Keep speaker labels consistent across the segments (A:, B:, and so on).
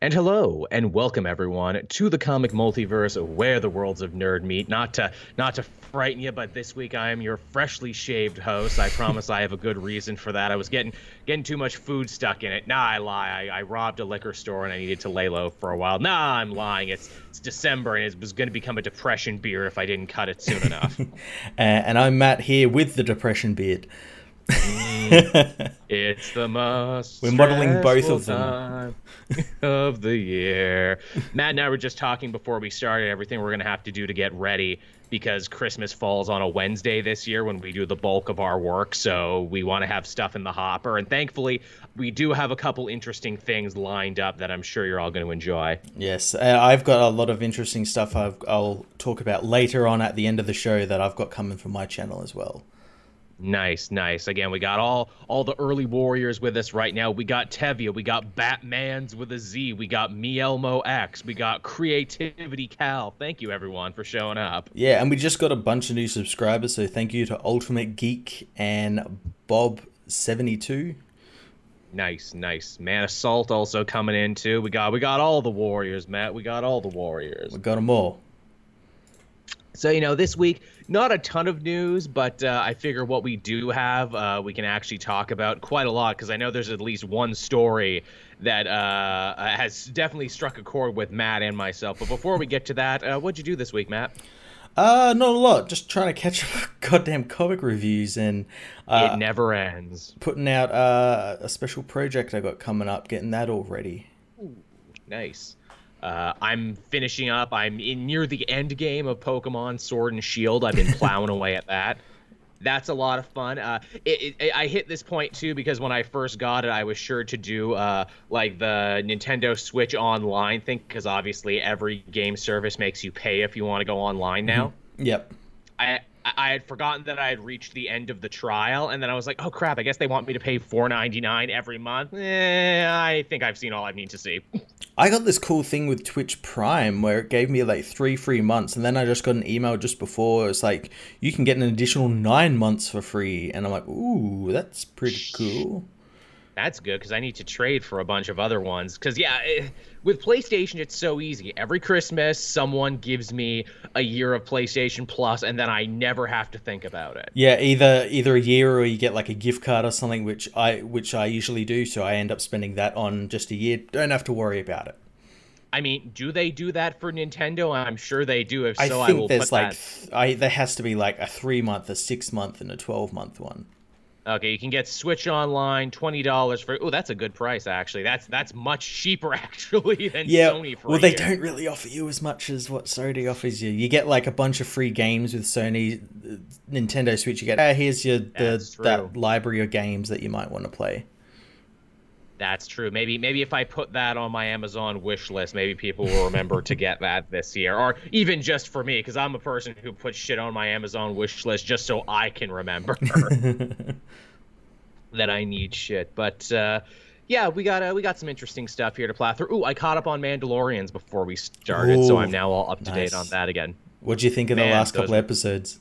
A: And hello and welcome everyone to the comic multiverse where the worlds of nerd meet. Not to not to frighten you, but this week I am your freshly shaved host. I promise I have a good reason for that. I was getting getting too much food stuck in it. Nah, I lie. I, I robbed a liquor store and I needed to lay low for a while. Nah, I'm lying. It's it's December and it was going to become a depression beer if I didn't cut it soon enough.
B: uh, and I'm Matt here with the depression beard.
A: It's the most.
B: We're modeling both of them.
A: of the year. Matt and I were just talking before we started everything we're gonna have to do to get ready because Christmas falls on a Wednesday this year when we do the bulk of our work. So we want to have stuff in the hopper, and thankfully we do have a couple interesting things lined up that I'm sure you're all going to enjoy.
B: Yes, uh, I've got a lot of interesting stuff i will talk about later on at the end of the show that I've got coming from my channel as well.
A: Nice, nice. Again, we got all all the early warriors with us right now. We got Tevia, we got Batman's with a Z, we got Mielmo X, we got Creativity Cal. Thank you everyone for showing up.
B: Yeah, and we just got a bunch of new subscribers, so thank you to Ultimate Geek and Bob72.
A: Nice, nice. Man Assault also coming in too. We got we got all the warriors, Matt. We got all the warriors.
B: We got them all.
A: So, you know, this week, not a ton of news, but uh, I figure what we do have, uh, we can actually talk about quite a lot because I know there's at least one story that uh, has definitely struck a chord with Matt and myself. But before we get to that, uh, what'd you do this week, Matt?
B: Uh, not a lot. Just trying to catch up goddamn comic reviews and
A: uh, it never ends.
B: Putting out uh, a special project I got coming up, getting that all ready.
A: Ooh, nice. Uh, I'm finishing up. I'm in near the end game of Pokemon Sword and Shield. I've been plowing away at that. That's a lot of fun. Uh, it, it, I hit this point too because when I first got it, I was sure to do uh, like the Nintendo Switch Online thing because obviously every game service makes you pay if you want to go online now.
B: Mm-hmm. Yep.
A: I I had forgotten that I had reached the end of the trial, and then I was like, "Oh crap! I guess they want me to pay four ninety nine every month." Eh, I think I've seen all I need to see.
B: I got this cool thing with Twitch Prime where it gave me like three free months, and then I just got an email just before. It's like you can get an additional nine months for free, and I'm like, "Ooh, that's pretty cool."
A: That's good because I need to trade for a bunch of other ones. Because yeah, it, eh, with PlayStation, it's so easy. Every Christmas, someone gives me a year of PlayStation Plus, and then I never have to think about it.
B: Yeah, either either a year or you get like a gift card or something, which I which I usually do. So I end up spending that on just a year. Don't have to worry about it.
A: I mean, do they do that for Nintendo? I'm sure they do. If
B: I
A: so,
B: think
A: I will
B: there's
A: put
B: like
A: that.
B: I there has to be like a three month, a six month, and a twelve month one.
A: Okay, you can get Switch Online, twenty dollars for. Oh, that's a good price actually. That's that's much cheaper actually than
B: yeah,
A: Sony for.
B: Well, they don't really offer you as much as what Sony offers you. You get like a bunch of free games with Sony, uh, Nintendo Switch. You get ah, here's your the, that library of games that you might want to play.
A: That's true. Maybe maybe if I put that on my Amazon wish list, maybe people will remember to get that this year, or even just for me, because I'm a person who puts shit on my Amazon wish list just so I can remember. that I need shit. But uh, yeah, we got uh, we got some interesting stuff here to plow through. Ooh, I caught up on Mandalorians before we started, Ooh, so I'm now all up to nice. date on that again.
B: What'd you think of Man, the last couple episodes?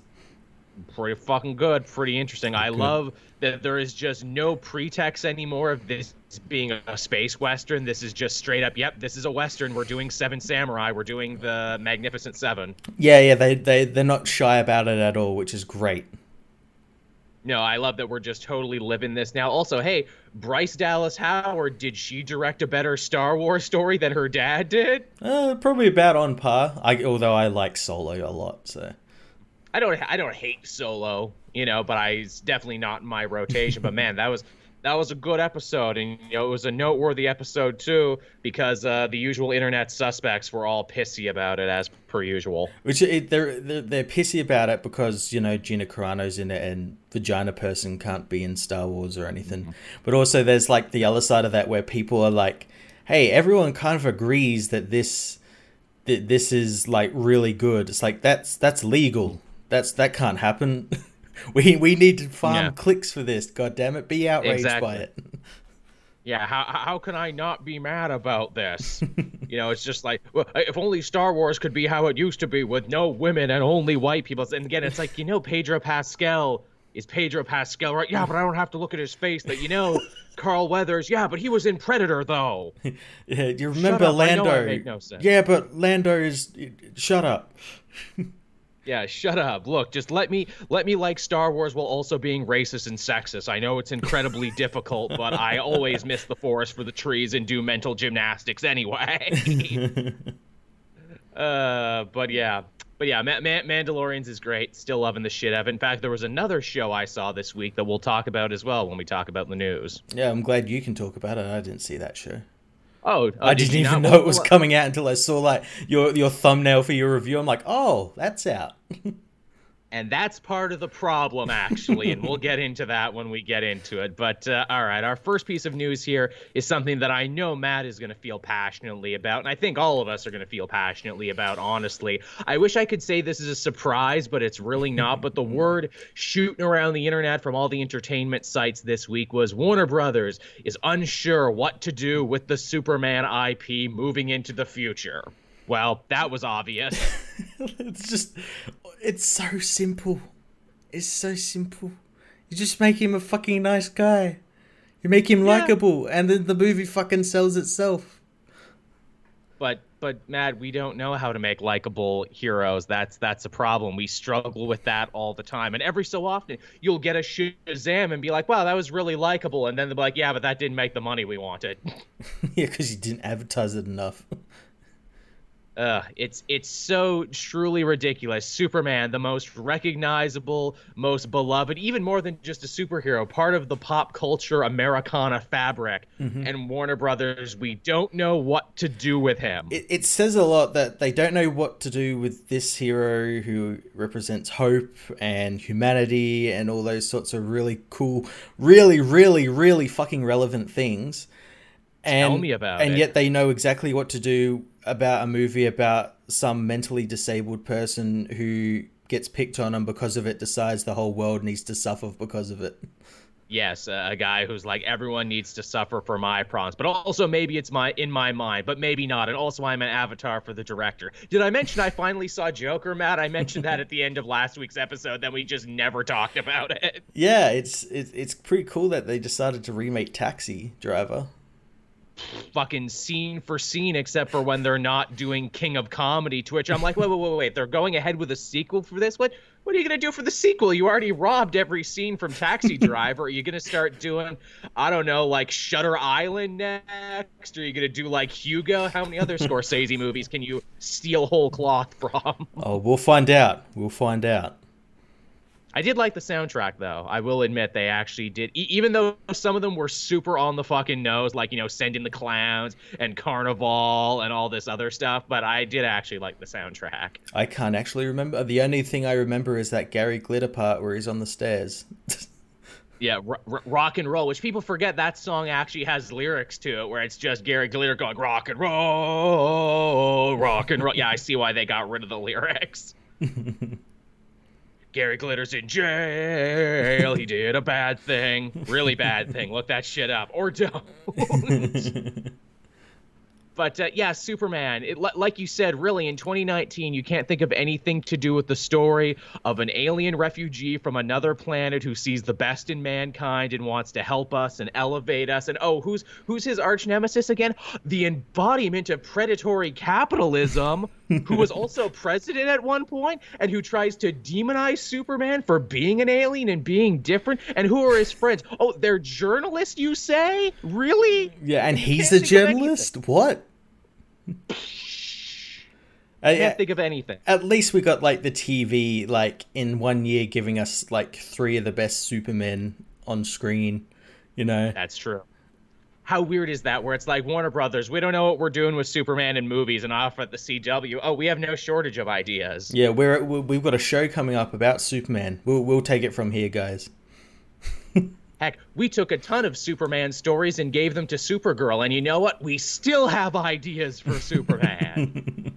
A: Pretty fucking good, pretty interesting. I love that there is just no pretext anymore of this being a space western. This is just straight up. Yep, this is a western. We're doing Seven Samurai. We're doing the Magnificent Seven.
B: Yeah, yeah, they they they're not shy about it at all, which is great
A: no, I love that we're just totally living this now. Also, hey, Bryce Dallas Howard, did she direct a better Star Wars story than her dad did?
B: Uh, probably about on par. I, although I like Solo a lot, so.
A: I don't, I don't hate Solo, you know, but I it's definitely not in my rotation. but man, that was that was a good episode, and you know it was a noteworthy episode too because uh, the usual internet suspects were all pissy about it as per usual.
B: Which it, they're, they're, they're pissy about it because you know Gina Carano's in it and Vagina Person can't be in Star Wars or anything. Mm-hmm. But also there's like the other side of that where people are like, hey, everyone kind of agrees that this that this is like really good. It's like that's that's legal. That's that can't happen. we we need to farm yeah. clicks for this. God damn it! Be outraged exactly. by it.
A: yeah, how how can I not be mad about this? you know, it's just like well, if only Star Wars could be how it used to be with no women and only white people. And again, it's like you know Pedro Pascal is Pedro Pascal right? Yeah, but I don't have to look at his face. That you know, Carl Weathers. Yeah, but he was in Predator though.
B: yeah, you remember
A: up, I know I
B: Lando?
A: no.
B: Yeah, but Lando is. Shut up.
A: Yeah, shut up. Look, just let me let me like Star Wars while also being racist and sexist. I know it's incredibly difficult, but I always miss the forest for the trees and do mental gymnastics anyway. uh, but yeah. But yeah, Ma- Ma- Mandalorians is great. Still loving the shit out of it. In fact, there was another show I saw this week that we'll talk about as well when we talk about the news.
B: Yeah, I'm glad you can talk about it. I didn't see that show.
A: Oh,
B: I
A: did
B: didn't even know it was coming out until I saw like your your thumbnail for your review. I'm like, oh, that's out.
A: And that's part of the problem, actually, and we'll get into that when we get into it. But uh, all right, our first piece of news here is something that I know Matt is going to feel passionately about, and I think all of us are going to feel passionately about, honestly. I wish I could say this is a surprise, but it's really not. But the word shooting around the internet from all the entertainment sites this week was Warner Brothers is unsure what to do with the Superman IP moving into the future. Well, that was obvious.
B: it's just, it's so simple. It's so simple. You just make him a fucking nice guy. You make him
A: Yeah.
B: likable, and then the movie fucking sells itself.
A: but but Matt, we don't know how to make likable heroes. That's that's a problem. We struggle with that all the time. And every so often, you'll get a Shazam and be like, "Wow, that was really likable," and then they'll be like, "Yeah, but that didn't make the money we wanted."
B: yeah, because you didn't advertise it enough.
A: Uh, it's it's so truly ridiculous. Superman, the most recognizable, most beloved, even more than just a superhero, part of the pop culture Americana fabric. And Warner Brothers, we don't know what to do with him.
B: it, it says a lot that they don't know what to do with this hero who represents hope and humanity and all those sorts of really cool, really, really, really fucking relevant things. And,
A: Tell me about
B: and
A: it.
B: yet they know exactly what to do about a movie about some mentally disabled person who gets picked on and because of it decides the whole world needs to suffer because of it.
A: yes, a, guy who's like everyone needs to suffer for my problems, but also maybe it's my in my mind, but maybe not. And also I'm an avatar for the director. Did I mention I finally saw Joker, Matt? I mentioned that at the end of last week's episode, then we just never talked about it.
B: Yeah, it's it's it's pretty cool that they decided to remake Taxi Driver.
A: Fucking scene for scene, except for when they're not doing King of Comedy, to which I'm like, wait, wait, wait, wait. They're going ahead with a sequel for this? What what are you gonna do for the sequel? You already robbed every scene from Taxi Driver. Are you gonna start doing, I don't know, like Shutter Island next? Are you gonna do like Hugo? How many other Scorsese movies can you steal whole cloth from?
B: Oh, we'll find out. We'll find out.
A: I did like the soundtrack though. I will admit they actually did, e- even though some of them were super on the fucking nose, like you know, Send in the Clowns and Carnival and all this other stuff. But I did actually like the soundtrack.
B: I can't actually remember. The only thing I remember is that Gary Glitter part where he's on the stairs.
A: Yeah, r- r- rock and roll, which people forget that song actually has lyrics to it, where it's just Gary Glitter going rock and roll, rock and roll. Yeah, I see why they got rid of the lyrics. Gary Glitter's in jail. He did a bad thing, really bad thing. Look that shit up, or don't. But uh, yeah, Superman. It, like you said, really in 2019, you can't think of anything to do with the story of an alien refugee from another planet who sees the best in mankind and wants to help us and elevate us. And oh, who's who's his arch nemesis again? The embodiment of predatory capitalism, who was also president at one point and who tries to demonize Superman for being an alien and being different. And who are his friends? Oh, they're journalists, you say? Really?
B: yeah, and he's a
A: think of anything.
B: journalist? What? Uh, yeah,
A: Can't think of anything.
B: at least we got like the TV like in one year giving us like three of the best Supermen on screen. You know,
A: That's true. How weird is that? Where it's like Warner Brothers, we don't know what we're doing with Superman in movies, and off at the CW, oh, we have no shortage of ideas.
B: yeah, we're we- we've got a show coming up about Superman. We'll we'll take it from here, guys.
A: Heck, we took a ton of Superman stories and gave them to Supergirl, and you know what? We still have ideas for Superman.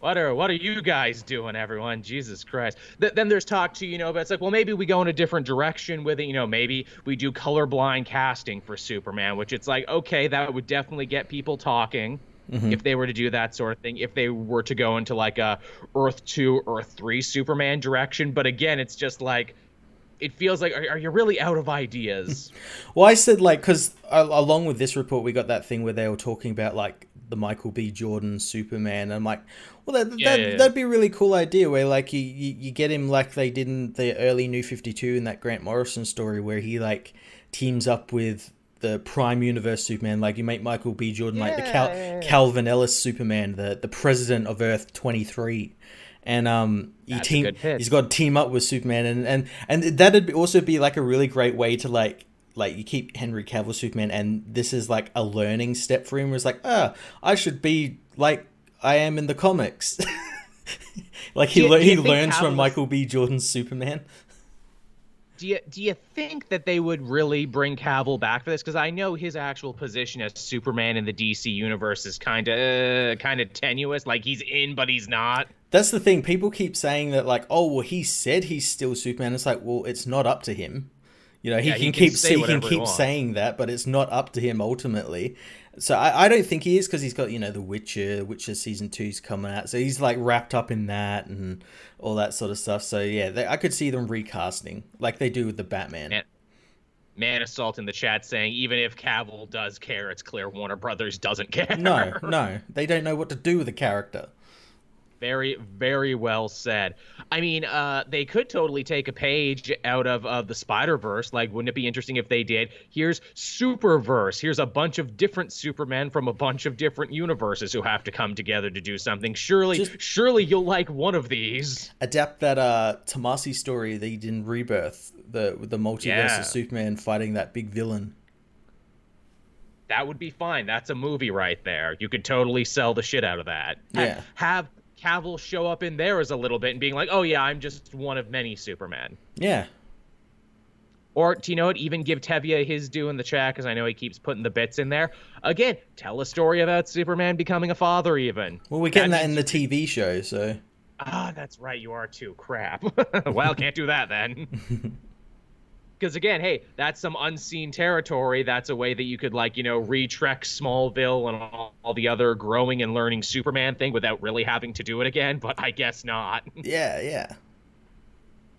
A: What are what are you guys doing, everyone? Jesus Christ! Th- then there's talk to you know, but it's like, well, maybe we go in a different direction with it. You know, maybe we do colorblind casting for Superman, which it's like, okay, that would definitely get people talking mm-hmm. if they were to do that sort of thing. If they were to go into like a Earth two, Earth three Superman direction, but again, it's just like it feels like are, are you really out of ideas?
B: well, I said like because uh, along with this report, we got that thing where they were talking about like the Michael B. Jordan Superman. And I'm like, well, that,
A: Yeah,
B: that,
A: yeah, yeah.
B: that'd be a really cool idea where like you, you, you get him like they did in the early New 52 in that Grant Morrison story where he like teams up with the Prime Universe Superman. Like you make Michael B. Jordan like the Cal-
A: Yeah, yeah, yeah.
B: Calvin Ellis Superman, the, the president of Earth 23. And um, he team he's got to team up with Superman, and and and that'd be- also be like a really great way to like like you keep Henry Cavill Superman, and this is like a learning step for him. Where it's like, ah, I should be like I am in the comics. like he
A: you-
B: le- he learns from Michael B. Jordan's Superman.
A: Do you do you think that they would really bring Cavill back for this? Because I know his actual position as Superman in the DC universe is kind of kind of tenuous. Like he's in, but he's not.
B: That's the thing. People keep saying that, like, oh, well, he said he's still Superman. It's like, well, it's not up to him. You know, he
A: Yeah,
B: can
A: he can
B: keep
A: say
B: he can
A: whatever he
B: keep saying that, but it's not up to him ultimately. So I, I don't think he is because he's got you know the Witcher, Witcher season two's coming out, so he's like wrapped up in that and all that sort of stuff. So yeah, they, I could see them recasting like they do with the Batman.
A: Man, Man Assault in the chat saying even if Cavill does care, it's clear Warner Brothers doesn't care.
B: No, no, they don't know what to do with the character.
A: Very, very well said. I mean, uh, they could totally take a page out of uh, the Spider Verse. Like, wouldn't it be interesting if they did? Here's Superverse. Here's a bunch of different Supermen from a bunch of different universes who have to come together to do something. Surely,
B: Just-
A: surely you'll like one of these.
B: Adapt that uh Tomasi story that they did in Rebirth, the the multiverse
A: Yeah.
B: of Superman fighting that big villain.
A: That would be fine. That's a movie right there. You could totally sell the shit out of that. Ha-
B: Yeah.
A: Have Cavill show up in there as a little bit and being like, "Oh yeah, I'm just one of many Superman."
B: Yeah,
A: Or, do you know what? Even give Tevye his due in the chat because I know he keeps putting the bits in there. Again, tell a story about Superman becoming a father, even.
B: well, we're getting that in the TV show, so
A: Ah, that's right. You are too. Crap. well, can't do that then. Because again, hey, that's some unseen territory. That's a way that you could, like, you know, retrek Smallville and all, all the other growing and learning Superman thing without really having to do it again. But I guess not.
B: yeah, yeah.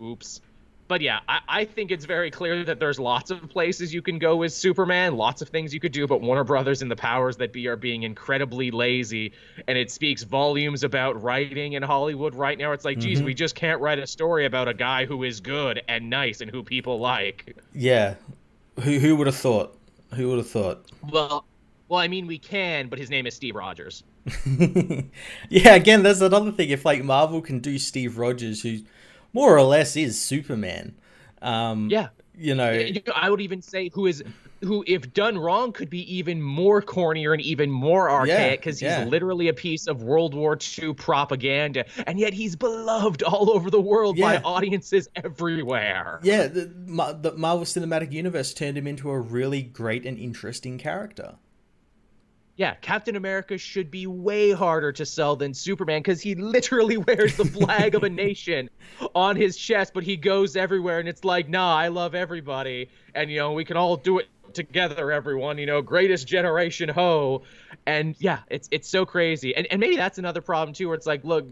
A: Oops. But yeah, I, I think it's very clear that there's lots of places you can go with Superman, lots of things you could do, but Warner Brothers and the powers that be are being incredibly lazy, and it speaks volumes about writing in Hollywood right now. It's like, geez, mm-hmm. we just can't write a story about a guy who is good and nice and who people like.
B: Yeah. Who who would have thought? Who would have thought?
A: Well, well, I mean, we can, but his name is Steve Rogers.
B: yeah, again, that's another thing. If like Marvel can do Steve Rogers, who more or less is Superman, um,
A: Yeah.
B: you know,
A: I would even say who is who, if done wrong, could be even more cornier and even more archaic because he's
B: yeah.
A: literally a piece of World War II propaganda, and yet he's beloved all over the world by audiences everywhere.
B: yeah, the, the Marvel Cinematic Universe turned him into a really great and interesting character.
A: Yeah, Captain America should be way harder to sell than Superman because he literally wears the flag of a nation on his chest, but he goes everywhere and it's like, nah, I love everybody. And, you know, we can all do it together, everyone, you know, greatest generation ho. And yeah, it's it's so crazy. And and maybe that's another problem too, where it's like, look,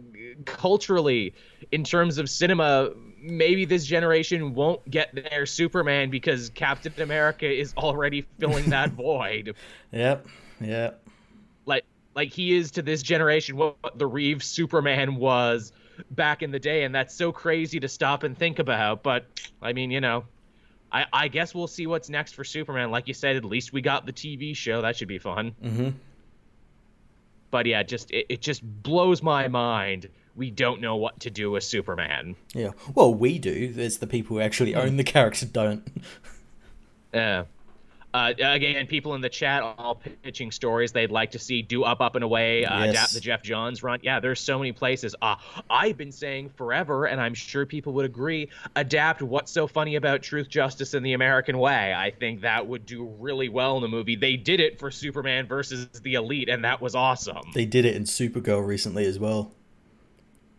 A: culturally, in terms of cinema, maybe this generation won't get their Superman because Captain America is already filling that void
B: Yep, yep.
A: like like he is to this generation what, the Reeves Superman was back in the day, and that's so crazy to stop and think about. But I mean, you know, I I guess we'll see what's next for Superman. Like you said, at least we got the TV show. That should be fun.
B: Mm-hmm.
A: But yeah, just it, it just blows my mind. We don't know what to do with Superman.
B: Yeah. Well, we do. There's the people who actually own the character don't.
A: Yeah. Uh, again, people in the chat all pitching stories they'd like to see do up, up and away, uh,
B: Yes.
A: adapt the Geoff Johns run. Yeah, there's so many places. Uh, I've been saying forever, and I'm sure people would agree, adapt What's So Funny About Truth, Justice, and the American Way. I think that would do really well in the movie. They did it for Superman versus the Elite, and that was awesome.
B: They did it in Supergirl recently as well.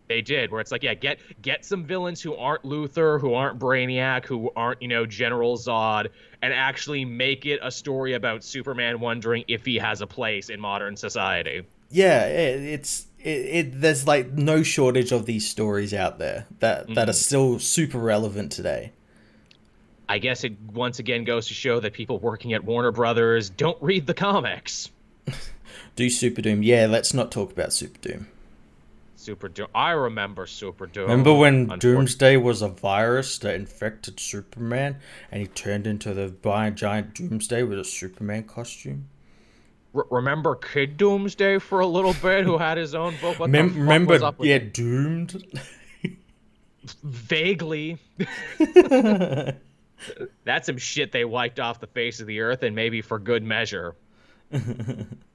A: They did, where it's like, yeah, get get some villains who aren't Luthor, who aren't Brainiac, who aren't, you know, General Zod, and actually make it a story about Superman wondering if he has a place in modern society.
B: Yeah, it, it's it, it. There's like no shortage of these stories out there that that are mm-hmm. still super relevant today.
A: I guess it once again goes to show that people working at Warner Brothers don't read the comics.
B: Do Super Doom. Yeah, let's not talk about Super Doom.
A: Super Doom. I remember Super Doom.
B: Remember when Doomsday was a virus that infected Superman and he turned into the giant Doomsday with a Superman costume?
A: R- remember Kid Doomsday for a little bit, who had his own book.
B: Mem- remember, yeah, Doomed.
A: Vaguely. That's some shit they wiped off the face of the earth, and maybe for good measure.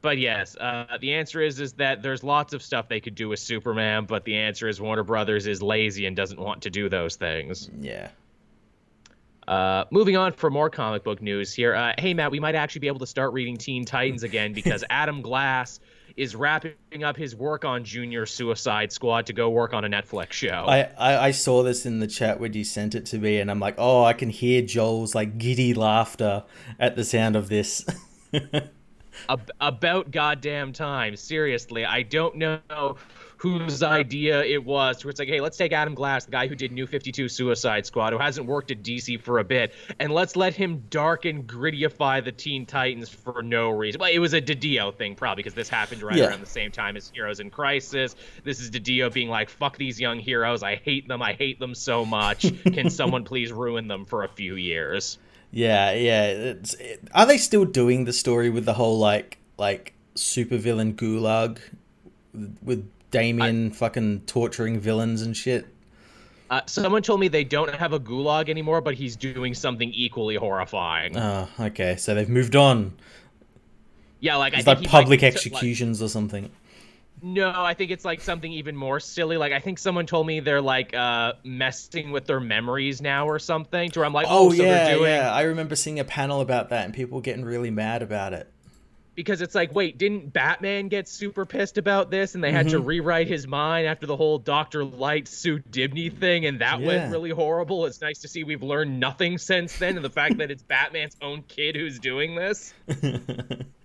A: but yes, uh, the answer is is that there's lots of stuff they could do with Superman, but the answer is Warner Brothers is lazy and doesn't want to do those things.
B: Yeah.
A: Uh, moving on for more comic book news here. Uh, hey, Matt, we might actually be able to start reading Teen Titans again because Adam Glass is wrapping up his work on Junior Suicide Squad to go work on a Netflix show.
B: I, I, I saw this in the chat when you sent it to me, and I'm like, oh, I can hear Joel's like giddy laughter at the sound of this.
A: about goddamn time. Seriously, I don't know whose idea it was. Where it's like, hey, let's take Adam Glass, the guy who did New 52 Suicide Squad, who hasn't worked at DC for a bit, and let's let him dark and grittyify the Teen Titans for no reason. Well, it was a DiDio thing, probably, because this happened right yeah. around the same time as Heroes in Crisis. This is DiDio being like, fuck these young heroes. I hate them. I hate them so much. Can someone please ruin them for a few years?
B: Yeah, yeah. It, are they still doing the story with the whole like like supervillain gulag with Damian I, fucking torturing villains and shit?
A: Uh, someone told me they don't have a gulag anymore, but he's doing something equally horrifying.
B: Oh, okay. So they've moved on.
A: Yeah, like
B: it's
A: I
B: like public executions like, or something.
A: No, I think it's like something even more silly. Like I think someone told me they're like uh messing with their memories now or something. To where I'm like, oh, oh so
B: yeah,
A: doing...
B: yeah. I remember seeing a panel about that and people getting really mad about it.
A: Because it's like, wait, didn't Batman get super pissed about this and they had mm-hmm. to rewrite his mind after the whole Doctor Light Sue Dibney thing and that yeah. went really horrible? It's nice to see we've learned nothing since then, and the fact that it's Batman's own kid who's doing this.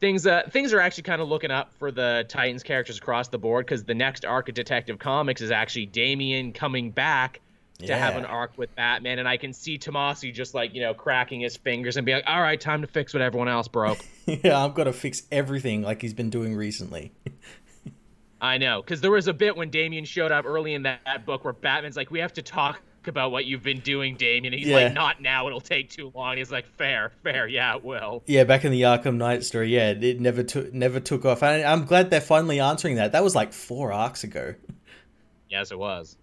A: things uh, things are actually kind of looking up for the Titans characters across the board because the next arc of Detective Comics is actually Damian coming back to yeah. have an arc with Batman, and I can see Tomasi just like you know cracking his fingers and be like, "All right, time to fix what everyone else broke."
B: yeah, I've got to fix everything like he's been doing recently.
A: I know, because there was a bit when Damian showed up early in that, that book where Batman's like, "We have to talk about what you've been doing, Damian. He's yeah. like, not now. It'll take too long. He's like, fair, fair. Yeah, it will.
B: Yeah, back in the Arkham Knight story, yeah, it never took never took off. And I'm glad they're finally answering that. That was like four arcs ago.
A: Yes, it was.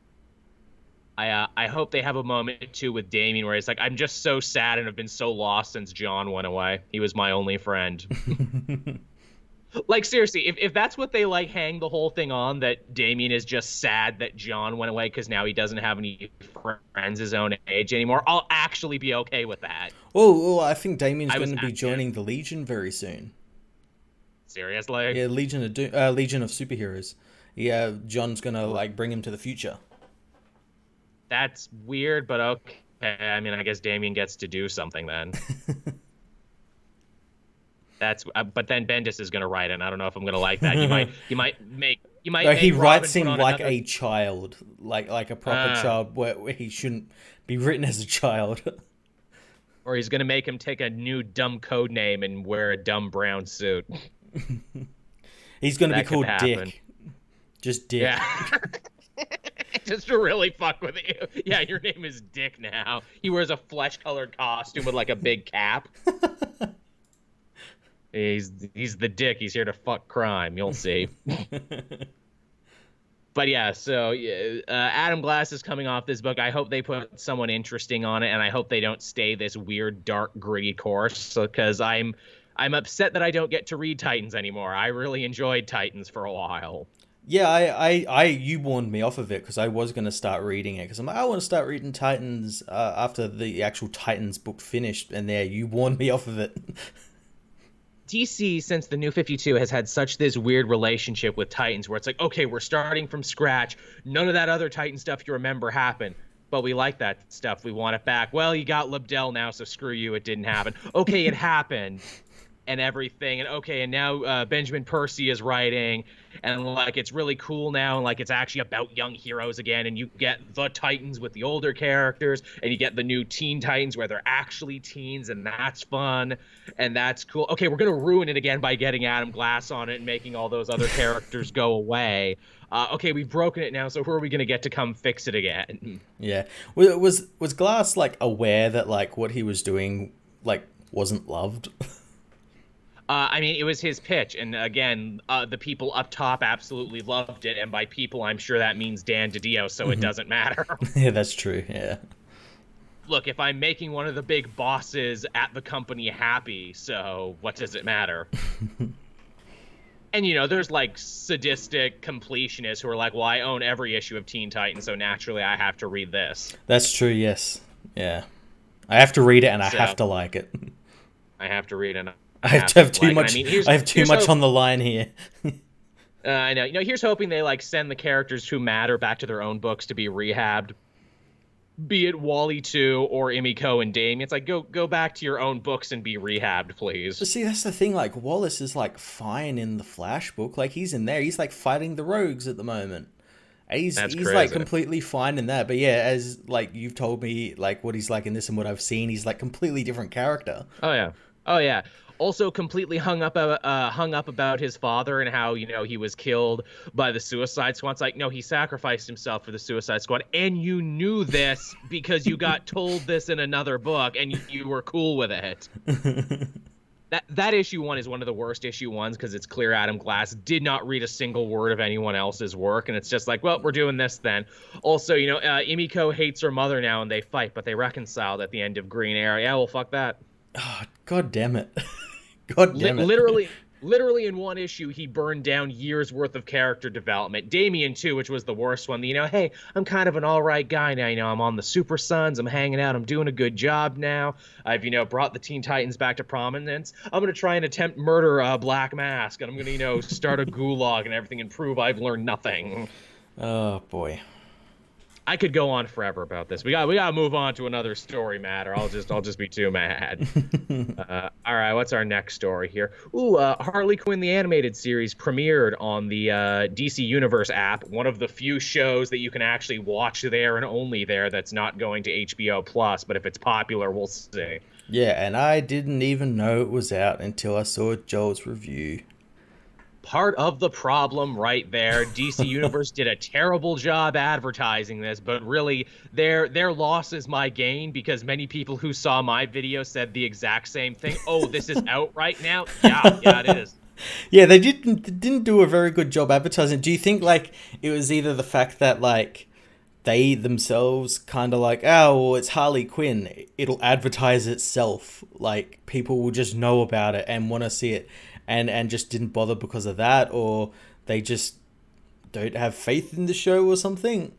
A: I uh, I hope they have a moment too with Damian where he's like, I'm just so sad and have been so lost since Jon went away. He was my only friend. like seriously, if, if that's what they like hang the whole thing on, that Damian is just sad that Jon went away because now he doesn't have any friends his own age anymore, I'll actually be okay with that.
B: Oh, well, I think Damian's going to be joining the Legion very soon.
A: Seriously?
B: Yeah, Legion of Do- uh, Legion of Superheroes. Yeah, Jon's gonna like bring him to the future.
A: That's weird, but okay. I mean, I guess Damian gets to do something then. That's uh, but then Bendis is gonna write it. And I don't know if I'm gonna like that. You might you might make you might.
B: No, he writes him like another... a child, like like a proper uh, child, where, where he shouldn't be written as a child.
A: or he's gonna make him take a new dumb code name and wear a dumb brown suit.
B: he's gonna be called Dick. Just Dick.
A: Yeah. just to really fuck with you. Yeah, your name is Dick now. He wears a flesh colored costume with like a big cap. He's he's the dick. He's here to fuck crime. You'll see. but yeah, so uh, Adam Glass is coming off this book. I hope they put someone interesting on it, and I hope they don't stay this weird, dark, gritty course. Because I'm I'm upset that I don't get to read Titans anymore. I really enjoyed Titans for a while.
B: Yeah, I, I, I you warned me off of it because I was going to start reading it because I'm like, I want to start reading Titans uh, after the actual Titans book finished, and there you warned me off of it.
A: DC since the New 52 has had such this weird relationship with Titans where it's like, okay, we're starting from scratch. None of that other Titan stuff you remember happened. But we like that stuff. We want it back. Well, you got Lobdell now, so screw you. It didn't happen. Okay, it happened. And everything and okay and now uh, benjamin percy is writing and like it's really cool now and like it's actually about young heroes again and you get the titans with the older characters and you get the new teen titans where they're actually teens and that's fun and that's cool. Okay we're gonna ruin it again by getting adam glass on it and making all those other characters go away. Uh, okay we've broken it now so who are we gonna get to come fix it again?
B: Yeah. Was was glass like aware that like what he was doing like wasn't loved
A: Uh, I mean, it was his pitch, and again, uh, the people up top absolutely loved it, and by people, I'm sure that means Dan DiDio, so mm-hmm. it doesn't matter.
B: yeah, that's true. Yeah.
A: Look, if I'm making one of the big bosses at the company happy, so what does it matter? and you know, there's like sadistic completionists who are like, "Well, I own every issue of Teen Titans, so naturally, I have to read this."
B: That's true. Yes. Yeah. I have to read it, and I so, have to like it.
A: I have to read it.
B: I have to have too much. I, mean, I have too much hope, on the line here.
A: uh, I know. You know, here's hoping they like send the characters who matter back to their own books to be rehabbed. Be it Wally two or Emiko and Damian. It's like go go back to your own books and be rehabbed, please.
B: But see, that's the thing. Like Wallace is like fine in the Flash book. Like he's in there. He's like fighting the rogues at the moment. he's That's he's crazy. like completely fine in that. But yeah, as like you've told me, like what he's like in this and what I've seen, he's like completely different character.
A: Oh yeah. Oh yeah also completely hung up uh, uh, hung up about his father and how you know he was killed by the Suicide Squad. It's like no, he sacrificed himself for the Suicide Squad, and you knew this because you got told this in another book, and you, you were cool with it. that that issue one is one of the worst issue ones because it's clear Adam Glass did not read a single word of anyone else's work, and it's just like, well, we're doing this then. Also, you know, uh, Emiko hates her mother now, and they fight, but they reconciled at the end of Green Arrow. Yeah, well, fuck that.
B: Oh, God damn it. God damn it.
A: literally, literally in one issue, he burned down years worth of character development. Damian too, which was the worst one. You know, hey, I'm kind of an all right guy now. You know, I'm on the Super Sons. I'm hanging out. I'm doing a good job now. I've you know brought the Teen Titans back to prominence. I'm gonna try and attempt murder uh, Black Mask, and I'm gonna you know start a gulag and everything and prove I've learned nothing.
B: Oh boy.
A: I could go on forever about this. We got we got to move on to another story matter. I'll just I'll just be too mad. uh, all right, what's our next story here? Ooh, uh, Harley Quinn the animated series premiered on the uh, DC Universe app. One of the few shows that you can actually watch there and only there. That's not going to HBO Plus, but if it's popular, we'll see.
B: Yeah, and I didn't even know it was out until I saw Joel's review
A: part of the problem right there. DC Universe did a terrible job advertising this, but really their their loss is my gain because many people who saw my video said the exact same thing. Oh, this is out right now? Yeah, yeah, it is.
B: Yeah, they didn't didn't do a very good job advertising. Do you think like it was either the fact that like they themselves kind of like, oh, well, it's Harley Quinn. It'll advertise itself. Like people will just know about it and want to see it and and just didn't bother because of that, or they just don't have faith in the show or something.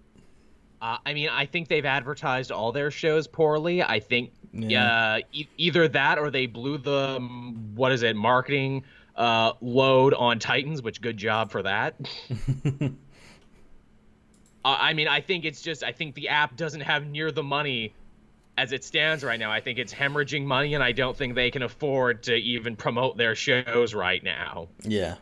A: Uh, I mean, I think they've advertised all their shows poorly. I think yeah. Uh, e- either that or they blew the what is it marketing uh, load on Titans, which good job for that. uh, I mean, I think it's just I think the app doesn't have near the money as it stands right now, I think it's hemorrhaging money, and I don't think they can afford to even promote their shows right now.
B: Yeah.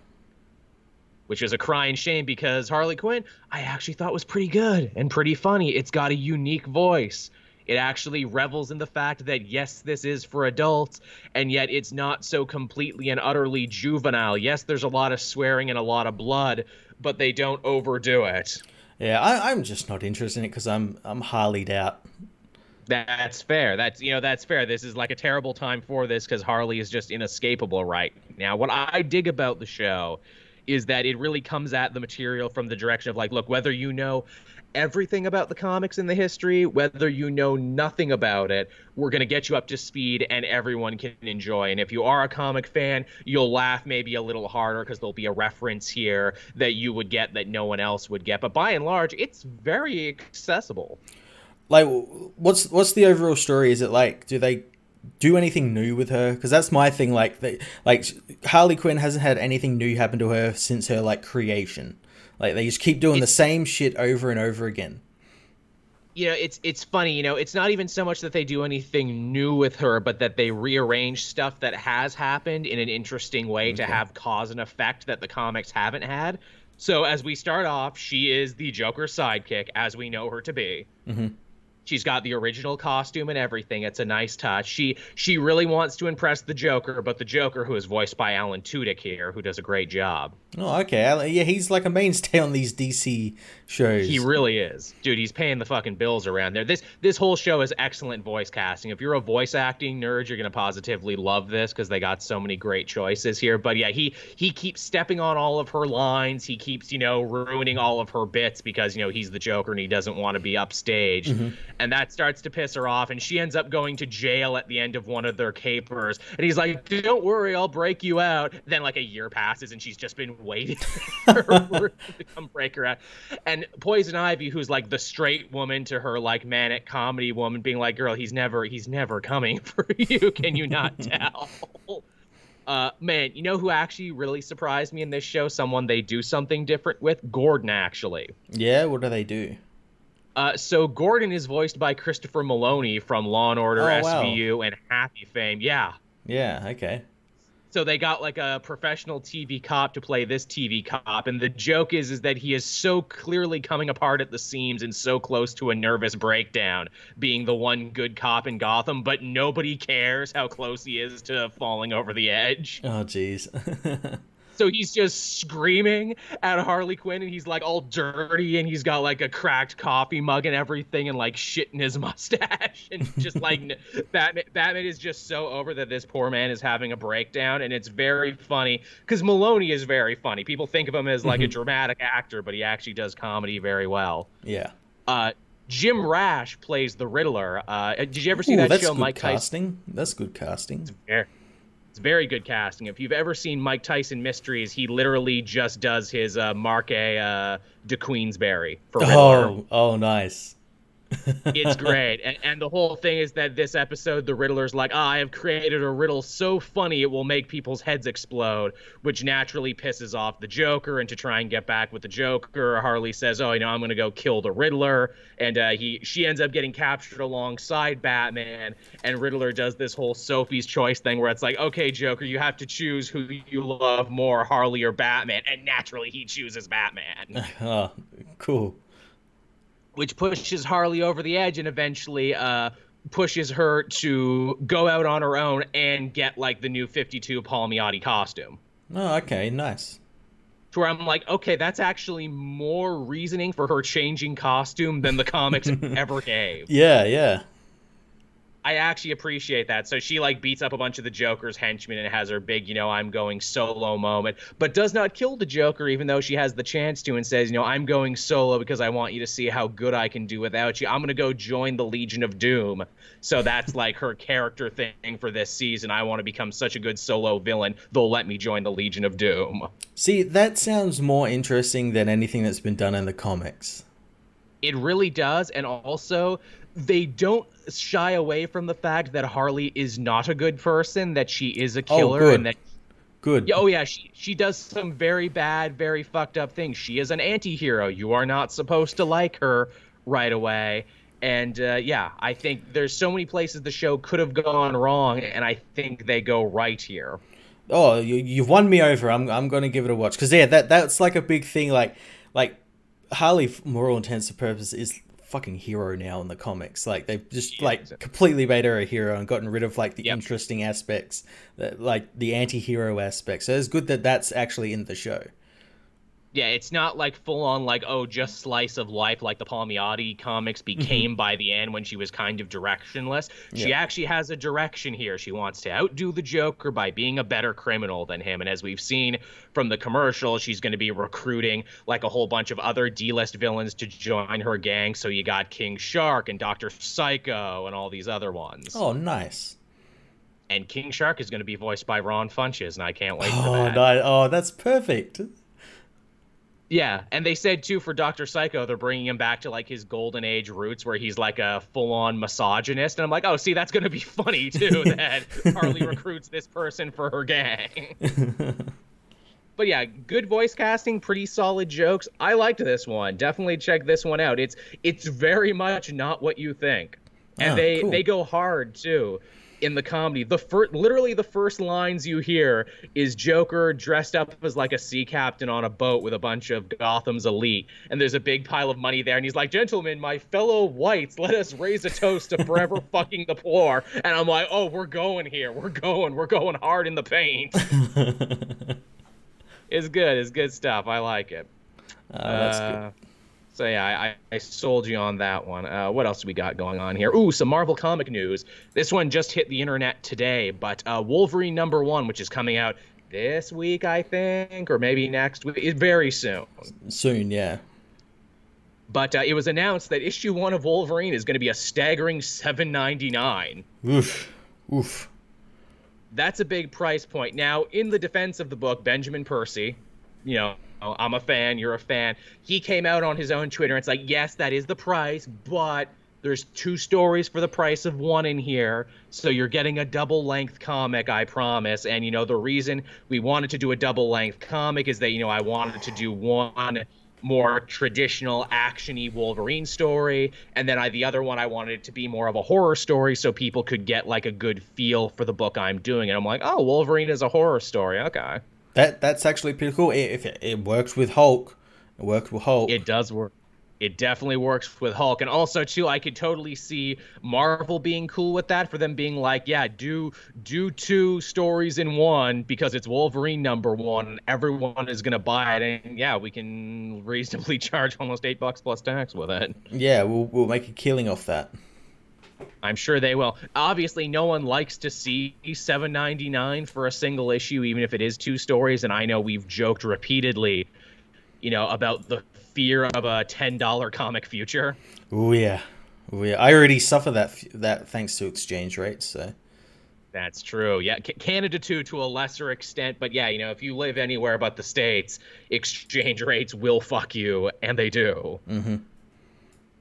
A: Which is a crying shame because Harley Quinn, I actually thought was pretty good and pretty funny. It's got a unique voice. It actually revels in the fact that, yes, this is for adults, and yet it's not so completely and utterly juvenile. Yes, there's a lot of swearing and a lot of blood, but they don't overdo it.
B: Yeah, I, am just not interested in it because I'm I'm Harleyed out.
A: That's fair. That's you know that's fair. This is like a terrible time for this because Harley is just inescapable right now. What I dig about the show is that it really comes at the material from the direction of like, look, whether you know everything about the comics and the history, whether you know nothing about it, we're going to get you up to speed and everyone can enjoy. And if you are a comic fan, you'll laugh maybe a little harder because there'll be a reference here that you would get that no one else would get. But by and large, it's very accessible
B: like what's what's the overall story is it like do they do anything new with her because that's my thing like they like harley quinn hasn't had anything new happen to her since her like creation like they just keep doing the same shit over and over again
A: you know, it's it's funny, you know, it's not even so much that they do anything new with her, but that they rearrange stuff that has happened in an interesting way okay. to have cause and effect that the comics haven't had. So as we start off, she is the Joker's sidekick, as we know her to be.
B: Mm-hmm.
A: She's got the original costume and everything. It's a nice touch. She she really wants to impress the Joker, but the Joker, who is voiced by Alan Tudyk here, who does a great job.
B: Oh, okay. Yeah, he's like a mainstay on these DC shows.
A: He really is, dude. He's paying the fucking bills around there. This this whole show is excellent voice casting. If you're a voice acting nerd, you're gonna positively love this because they got so many great choices here. But yeah, he he keeps stepping on all of her lines. He keeps you know ruining all of her bits because you know he's the Joker and he doesn't want to be upstage, Mm-hmm. And that starts to piss her off, and she ends up going to jail at the end of one of their capers. And he's like, "Don't worry, I'll break you out." Then like a year passes, and she's just been waiting for to come break her out. And Poison Ivy, who's like the straight woman to her like manic comedy woman, being like, "Girl, he's never he's never coming for you. Can you not tell?" Uh, man, you know who actually really surprised me in this show? Someone they do something different with? Gordon, actually.
B: Yeah, what do they do?
A: Uh, so Gordon is voiced by Christopher Meloni from Law and Order, oh, SVU, wow. and Happy fame. Yeah.
B: Yeah. Okay
A: so they got like a professional TV cop to play this TV cop, and the joke is is that he is so clearly coming apart at the seams and so close to a nervous breakdown, being the one good cop in Gotham, but nobody cares how close he is to falling over the edge.
B: Oh, jeez.
A: So he's just screaming at Harley Quinn, and he's like all dirty, and he's got like a cracked coffee mug and everything, and like shit in his mustache, and just like Batman. Batman is just so over that this poor man is having a breakdown, and it's very funny because Meloni is very funny. People think of him as like mm-hmm. a dramatic actor, but he actually does comedy very well.
B: Yeah.
A: Uh, Jim Rash plays the Riddler. Uh, did you ever see Ooh, that show, Mike
B: casting?
A: Tyson?
B: That's good casting.
A: It's very, it's very good casting. If you've ever seen Mike Tyson Mysteries, he literally just does his uh, Mark A. Uh, de Queensberry for Riddler.
B: Oh, oh, nice
A: it's great. And, and the whole thing is that this episode, the Riddler's like, ah, I have created a riddle so funny it will make people's heads explode, which naturally pisses off the Joker. And to try and get back with the Joker, Harley says, oh, you know, I'm going to go kill the Riddler. And uh, he she ends up getting captured alongside Batman. And Riddler does this whole Sophie's Choice thing where it's like, okay, Joker, you have to choose who you love more, Harley or Batman. And naturally, he chooses Batman.
B: oh, cool
A: which pushes Harley over the edge and eventually uh, pushes her to go out on her own and get like the new 52 Palmiotti costume.
B: Oh, okay, nice.
A: To where I'm like, okay, that's actually more reasoning for her changing costume than the comics ever gave.
B: Yeah, yeah.
A: I actually appreciate that. So she like beats up a bunch of the Joker's henchmen and has her big, you know, I'm going solo moment, but does not kill the Joker even though she has the chance to and says, you know, I'm going solo because I want you to see how good I can do without you. I'm going to go join the Legion of Doom. So that's like her character thing for this season. I want to become such a good solo villain. They'll let me join the Legion of Doom.
B: See, that sounds more interesting than anything that's been done in the comics.
A: It really does. And also, they don't shy away from the fact that Harley is not a good person, that she is a oh, killer,
B: oh,
A: and that
B: good.
A: Oh yeah, she she does some very bad, very fucked up things. She is an anti-hero. You are not supposed to like her right away. And uh, yeah, I think there's so many places the show could have gone wrong, and I think they go right here.
B: Oh, you, you've won me over. I'm I'm going to give it a watch because yeah, that that's like a big thing. Like like Harley, for all intents and purposes, is fucking hero now in the comics. Like they've just yeah, like exactly. completely made her a hero and gotten rid of like the yep. interesting aspects, like the anti-hero aspects. So it's good that that's actually in the show
A: yeah, it's not like full on like oh just slice of life like the Palmiotti comics mm-hmm. became mm-hmm. by the end when she was kind of directionless. She yeah. actually has a direction here. She wants to outdo the Joker by being a better criminal than him. And as we've seen from the commercial, she's going to be recruiting like a whole bunch of other D-list villains to join her gang. So you got King Shark and Doctor Psycho and all these other ones.
B: Oh, nice
A: and King Shark is going to be voiced by Ron Funches, and I can't wait
B: oh,
A: for that.
B: No, oh, that's perfect.
A: Yeah, and they said too for Doctor Psycho, they're bringing him back to like his golden age roots, where he's like a full-on misogynist, and I'm like, oh, see, that's gonna be funny too. that Harley recruits this person for her gang. but yeah, good voice casting, pretty solid jokes. I liked this one. Definitely check this one out. It's it's very much not what you think, and
B: Ah,
A: they
B: cool.
A: they go hard too in the comedy. The first, literally the first lines you hear is Joker dressed up as like a sea captain on a boat with a bunch of Gotham's elite, and there's a big pile of money there, and he's like, "Gentlemen, my fellow whites, let us raise a toast to forever fucking the poor." And I'm like, "Oh, we're going here. We're going. We're going hard in the paint." it's good. It's good stuff. I like it.
B: Oh, that's
A: Uh,
B: good.
A: So yeah, I, I sold you on that one. Uh, what else do we got going on here? Ooh, some Marvel comic news. This one just hit the internet today, but uh, Wolverine number one, which is coming out this week, I think, or maybe next week, very soon.
B: Soon, yeah.
A: But uh, it was announced that issue one of Wolverine is going to be a staggering seven ninety nine.
B: Oof. Oof.
A: That's a big price point. Now, in the defense of the book, Benjamin Percy, you know, Oh, I'm a fan, you're a fan. He came out on his own Twitter and it's like, yes, that is the price, but there's two stories for the price of one in here. So you're getting a double length comic, I promise. And, you know, the reason we wanted to do a double length comic is that, you know, I wanted to do one more traditional actiony Wolverine story, and then I the other one I wanted it to be more of a horror story so people could get like a good feel for the book I'm doing. And I'm like, oh, Wolverine is a horror story. Okay,
B: That that's actually pretty cool. I- If it, it works with Hulk, it worked with Hulk.
A: it does work. It definitely works with Hulk, and also too, I could totally see Marvel being cool with that. For them being like, yeah, do do two stories in one because it's Wolverine number one, and everyone is gonna buy it, and yeah, we can reasonably charge almost eight bucks plus tax with it.
B: yeah, we'll we'll make a killing off that.
A: I'm sure they will. Obviously, no one likes to see 7.99 for a single issue, even if it is two stories. And I know we've joked repeatedly, you know, about the fear of a $10 comic future.
B: Oh yeah. Oh yeah. I already suffer that that thanks to exchange rates. So
A: That's true. Yeah, C- Canada too, to a lesser extent. But yeah, you know, if you live anywhere but the states, exchange rates will fuck you, and they do.
B: hmm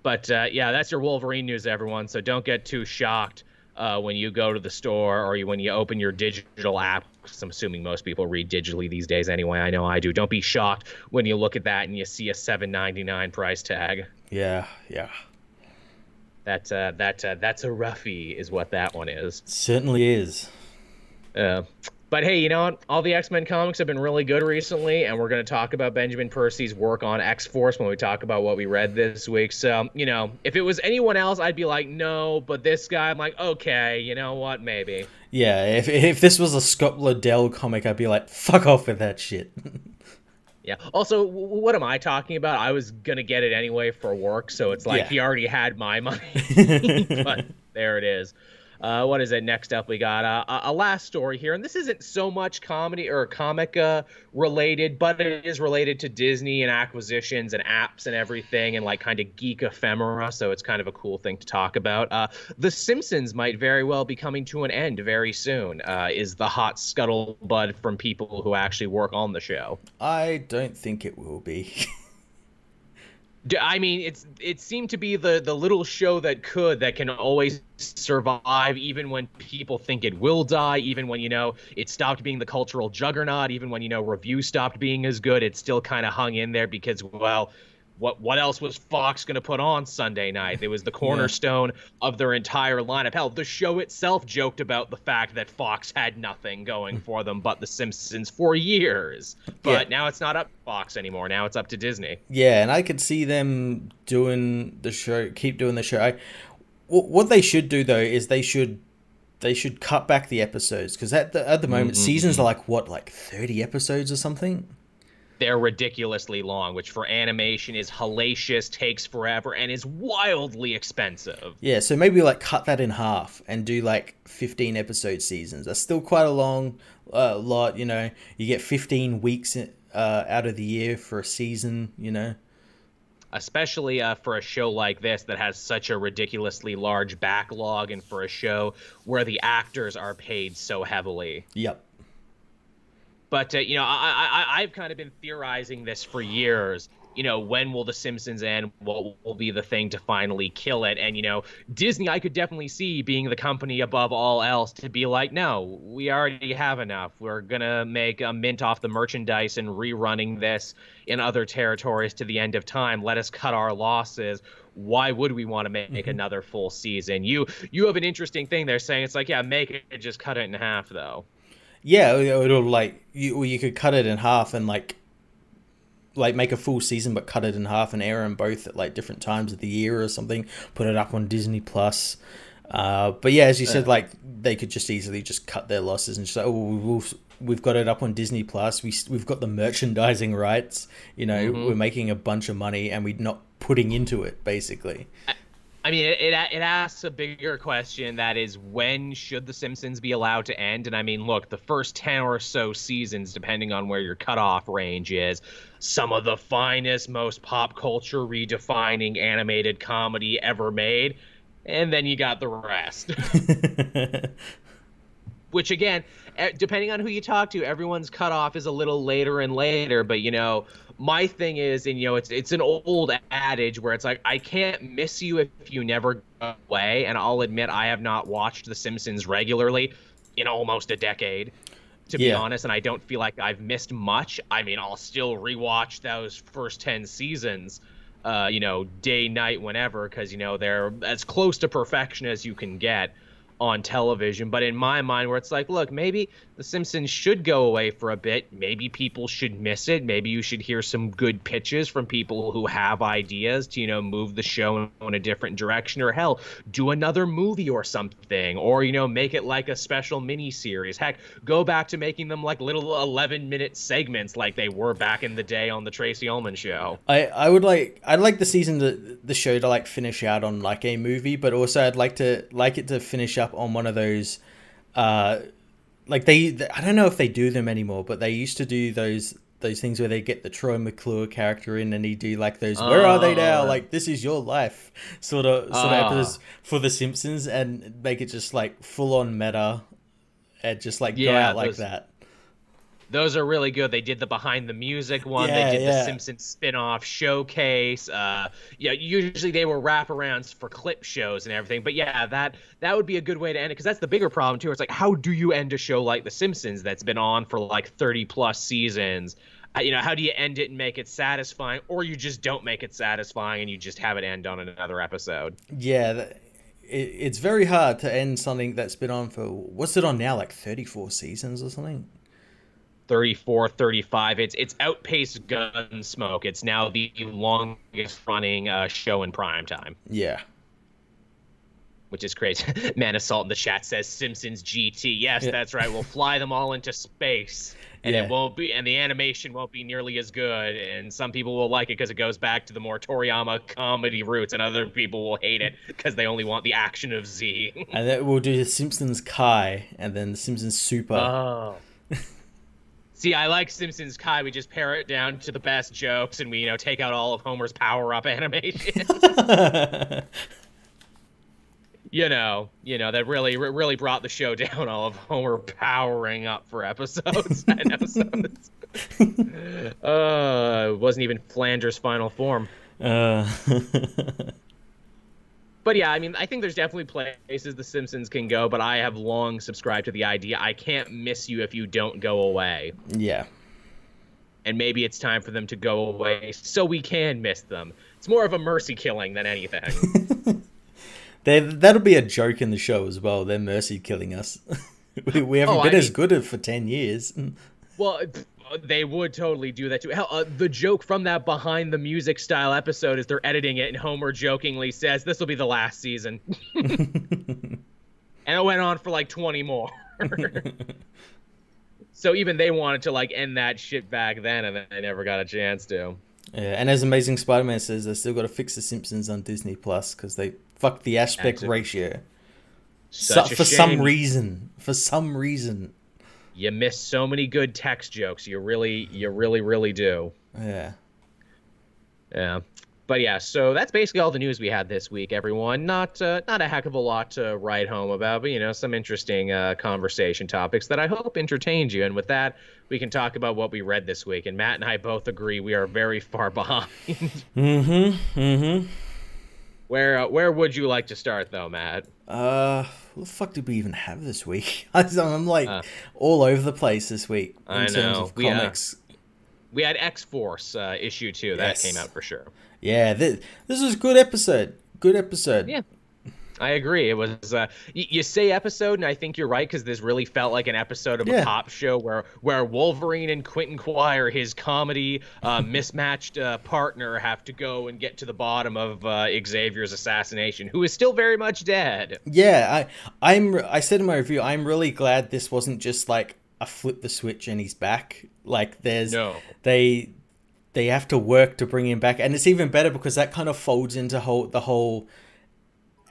A: But uh, yeah, that's your Wolverine news, everyone. So don't get too shocked uh, when you go to the store or you, when you open your digital app. 'cause I'm assuming most people read digitally these days anyway. I know I do. Don't be shocked when you look at that and you see a 7.99 price tag.
B: yeah, yeah.
A: That uh, that uh, that's a roughie, is what that one is.
B: Certainly is.
A: Uh, but hey, you know what? All the X Men comics have been really good recently, and we're going to talk about Benjamin Percy's work on X Force when we talk about what we read this week. So, um, you know, if it was anyone else, I'd be like, no, but this guy, I'm like, okay, you know what? Maybe.
B: Yeah, if if this was a Scott Lobdell comic, I'd be like, fuck off with that shit.
A: Yeah. Also, w- what am I talking about? I was going to get it anyway for work, so it's like
B: Yeah.
A: he already had my money. but there it is. Uh, what is it? Next up, we got uh, a- last story here, and this isn't so much comedy or comic uh, related, but it is related to Disney and acquisitions and apps and everything, and like kind of geek ephemera. So it's kind of a cool thing to talk about. Uh, the Simpsons might very well be coming to an end very soon. Uh, is the hot scuttlebutt from people who actually work on the show?
B: I don't think it will be.
A: I mean, it's it seemed to be the the little show that could that can always survive even when people think it will die, even when you know it stopped being the cultural juggernaut, even when you know reviews stopped being as good, it still kind of hung in there because well, what what else was Fox going to put on Sunday night? It was the cornerstone of their entire lineup. Hell, the show itself joked about the fact that Fox had nothing going for them but The Simpsons for years. But now it's not up to Fox anymore. Now it's up to Disney.
B: yeah, and I could see them doing the show, keep doing the show. I, what they should do though is they should they should cut back the episodes because at the at the moment mm-hmm, seasons mm-hmm. are like what like thirty episodes or something.
A: They're ridiculously long, which for animation is hellacious, takes forever, and is wildly expensive.
B: Yeah, so maybe like cut that in half and do like 15 episode seasons. That's still quite a long uh, lot, you know. You get 15 weeks uh, out of the year for a season, you know.
A: Especially uh, for a show like this that has such a ridiculously large backlog, and for a show where the actors are paid so heavily.
B: Yep.
A: But uh, you know, I, I I've kind of been theorizing this for years you know, when will The Simpsons end? What will be the thing to finally kill it? And, you know, Disney, I could definitely see being the company above all else to be like, no, we already have enough. We're going to make a mint off the merchandise and rerunning this in other territories to the end of time. Let us cut our losses. Why would we want to make, make mm-hmm. another full season? You you have an interesting thing there saying it's like, yeah, make it, just cut it in half though.
B: Yeah, it'll like you you could cut it in half and like like make a full season but cut it in half and air them both at like different times of the year or something. Put it up on Disney Plus. Uh, but yeah, as you said, like they could just easily just cut their losses and just like, oh, we'll, we've got it up on Disney Plus. We we've got the merchandising rights. You know, mm-hmm. we're making a bunch of money and we're not putting into it basically.
A: I mean, it, it, it asks a bigger question that is, when should The Simpsons be allowed to end? And I mean, look, the first 10 or so seasons, depending on where your cutoff range is, some of the finest, most pop culture redefining animated comedy ever made. And then you got the rest. Which, again, eh, depending on who you talk to, everyone's cutoff is a little later and later. But, you know, my thing is, and you know, it's it's an old adage where it's like I can't miss you if you never go away. And I'll admit I have not watched The Simpsons regularly in almost a decade, to yeah. be honest. And I don't feel like I've missed much. I mean, I'll still rewatch those first ten seasons. Uh, you know, day, night, whenever, because you know they're as close to perfection as you can get on television. But in my mind, where it's like, look, maybe The Simpsons should go away for a bit. Maybe people should miss it. Maybe you should hear some good pitches from people who have ideas to, you know, move the show in a different direction or hell, do another movie or something or, you know, make it like a special mini series. Heck, go back to making them like little 11 minute segments like they were back in the day on the Tracey Ullman show.
B: I, I would like, I'd like the season, to, the show to like finish out on like a movie, but also I'd like to, like it to finish up on one of those, uh, like they, I don't know if they do them anymore, but they used to do those those things where they get the Troy McClure character in and he do like those where are they now ah. like this is your life sort of sort of ah. episodes for the Simpsons and make it just like full on meta and just like yeah, go out like that.
A: Those are really good. They did the behind the music one. Yeah, they did yeah. the Simpsons spin-off showcase. Uh, yeah, usually they were wraparounds for clip shows and everything. But yeah, that that would be a good way to end it because that's the bigger problem too. It's like how do you end a show like The Simpsons that's been on for like 30 plus seasons? Uh, you know, how do you end it and make it satisfying, or you just don't make it satisfying and you just have it end on another episode?
B: Yeah. That- it's very hard to end something that's been on for what's it on now like 34 seasons or something
A: 34 35 it's it's outpaced gunsmoke. It's now the longest running uh, show in prime time.
B: Yeah.
A: Which is crazy. Man assault in the chat says simpsons gt yes yeah. that's right. We'll fly them all into space. And yeah. it won't be and the animation won't be nearly as good. And some people will like it because it goes back to the more toriyama comedy roots and other people will hate it because they only want the action of z.
B: And then we'll do the simpsons kai and then the simpsons super.
A: Oh See, I like Simpsons Kai. We just pare it down to the best jokes, and we, you know, take out all of Homer's power-up animation. you know, you know that really, really brought the show down. All of Homer powering up for episodes and episodes. uh, it wasn't even Flanders' final form. Uh but yeah, I mean, I think there's definitely places The Simpsons can go, but I have long subscribed to the idea I can't miss you if you don't go away.
B: Yeah.
A: And maybe it's time for them to go away so we can miss them. It's more of a mercy killing than anything.
B: they, that'll be a joke in the show as well. They're mercy killing us. we, haven't oh, been I as mean, good for 10 years.
A: Well, they would totally do that too. Hell, uh, the joke from that behind the music style episode is they're editing it, and Homer jokingly says, "This will be the last season," and it went on for like twenty more. so even they wanted to like end that shit back then, and they never got a chance to.
B: Yeah, and as Amazing Spider-Man says, they still got to fix the Simpsons on Disney Plus because they fucked the aspect ratio. So, for shame. some reason, for some reason
A: you miss so many good text jokes. You really, you really, really do.
B: Yeah.
A: Yeah. but yeah, so that's basically all the news we had this week, everyone. Not uh, not a heck of a lot to write home about, but you know, some interesting uh, conversation topics that I hope entertained you. And with that, we can talk about what we read this week. And Matt and I both agree we are very far behind.
B: mm-hmm. Mm-hmm.
A: Where uh, where would you like to start, though, Matt?
B: Uh, what the fuck did we even have this week? I'm like uh, all over the place this week in
A: I
B: terms
A: know.
B: of comics.
A: We, uh, we had X Force uh, issue two that came out for sure.
B: Yeah, this, this was a good episode. Good episode.
A: Yeah. I agree. It was uh, y- you say episode, and I think you're right because this really felt like an episode of
B: Yeah.
A: a cop show where where Wolverine and Quentin Quire, his comedy uh, mismatched uh, partner, have to go and get to the bottom of uh, Xavier's assassination, who is still very much dead.
B: Yeah, I I'm I said in my review, I'm really glad this wasn't just like a flip the switch and he's back. Like there's
A: No.
B: they they have to work to bring him back, and it's even better because that kind of folds into whole the whole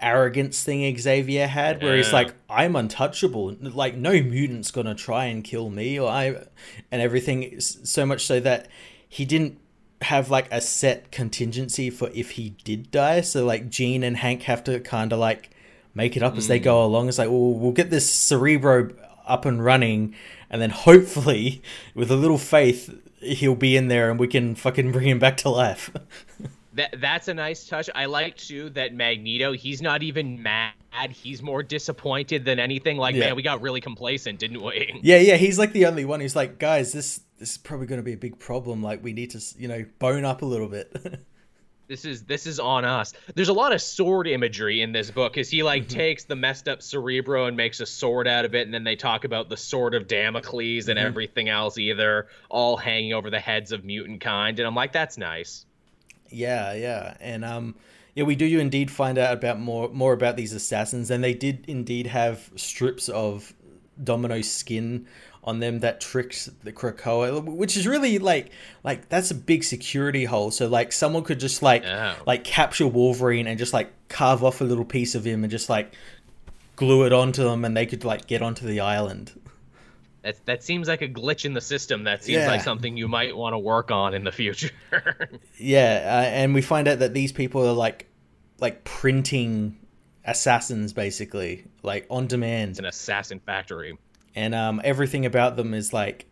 B: arrogance thing Xavier had, where he's like, "I'm untouchable. Like no mutant's gonna try and kill me," or I, and everything. So much so that he didn't have like a set contingency for if he did die. So like Jean and Hank have to kind of like make it up as they go hmm. along. It's like, well, we'll get this Cerebro up and running, and then hopefully, with a little faith, he'll be in there and we can fucking bring him back to life.
A: That that's a nice touch. I like too that Magneto. He's not even mad. He's more disappointed than anything. Like,
B: Yeah.
A: man, we got really complacent, didn't we?
B: yeah, yeah, he's like the only one who's like, guys, this this is probably going to be a big problem. Like, we need to, you know, bone up a little bit.
A: This is this is on us. There's a lot of sword imagery in this book because he like mm-hmm. takes the messed up Cerebro and makes a sword out of it, and then they talk about the sword of Damocles and mm-hmm. everything else, either all hanging over the heads of mutant kind. And I'm like, that's nice.
B: Yeah, yeah, and um, yeah, we do you indeed find out about more more about these assassins, and they did indeed have strips of Domino skin on them that tricks the Krakoa, which is really like like that's a big security hole. So like someone could just like
A: Oh.
B: like capture Wolverine and just like carve off a little piece of him and just like glue it onto them, and they could like get onto the island.
A: That that seems like a glitch in the system. That seems
B: Yeah.
A: like something you might want to work on in the future.
B: Yeah, uh, and we find out that these people are like like printing assassins basically, like on demand.
A: it's an assassin factory.
B: and um, everything about them is like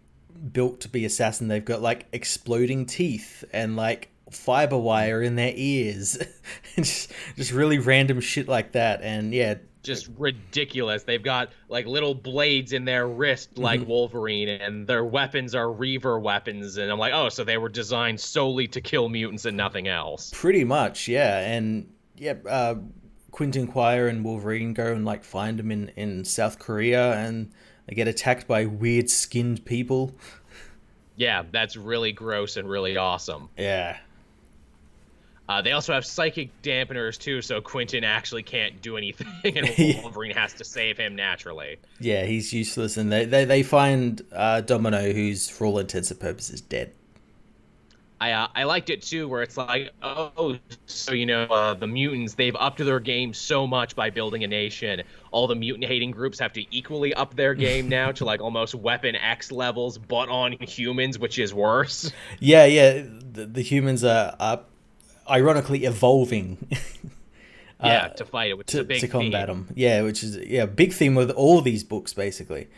B: built to be assassin. They've got like exploding teeth and like fiber wire in their ears, just, just really random shit like that. And yeah,
A: just ridiculous. They've got like little blades in their wrist, like
B: Mm-hmm.
A: Wolverine, and their weapons are Reaver weapons. And I'm like, oh, so they were designed solely to kill mutants and nothing else.
B: pretty much, yeah. And yeah, uh, Quentin Quire and Wolverine go and like find them in in South Korea, and they get attacked by weird skinned people.
A: Yeah, that's really gross and really awesome.
B: Yeah,
A: Uh, they also have psychic dampeners too, so Quentin actually can't do anything, and. Wolverine has to save him naturally.
B: yeah, he's useless, and they they, they find uh, Domino, who's for all intents and purposes dead.
A: I uh, I liked it too, where it's like, oh, so you know, uh, the mutants they've upped their game so much by building a nation. All the mutant hating groups have to equally up their game now to like almost Weapon X levels, but on humans, which is worse.
B: Yeah, yeah. The, the humans are, are ironically evolving
A: yeah, to fight it, which is
B: to,
A: a big
B: to combat
A: theme.
B: them. Yeah, which is yeah, big theme with all these books basically.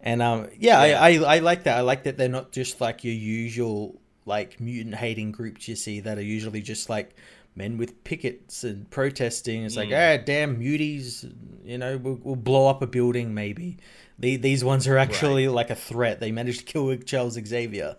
B: And um, yeah,
A: Yeah.
B: I, I I like that. I like that they're not just like your usual like mutant hating groups you see that are usually just like men with pickets and protesting. It's like
A: Mm.
B: ah, damn muties. You know, we'll, we'll blow up a building maybe. The, these ones are actually like a threat. They managed to kill Charles Xavier.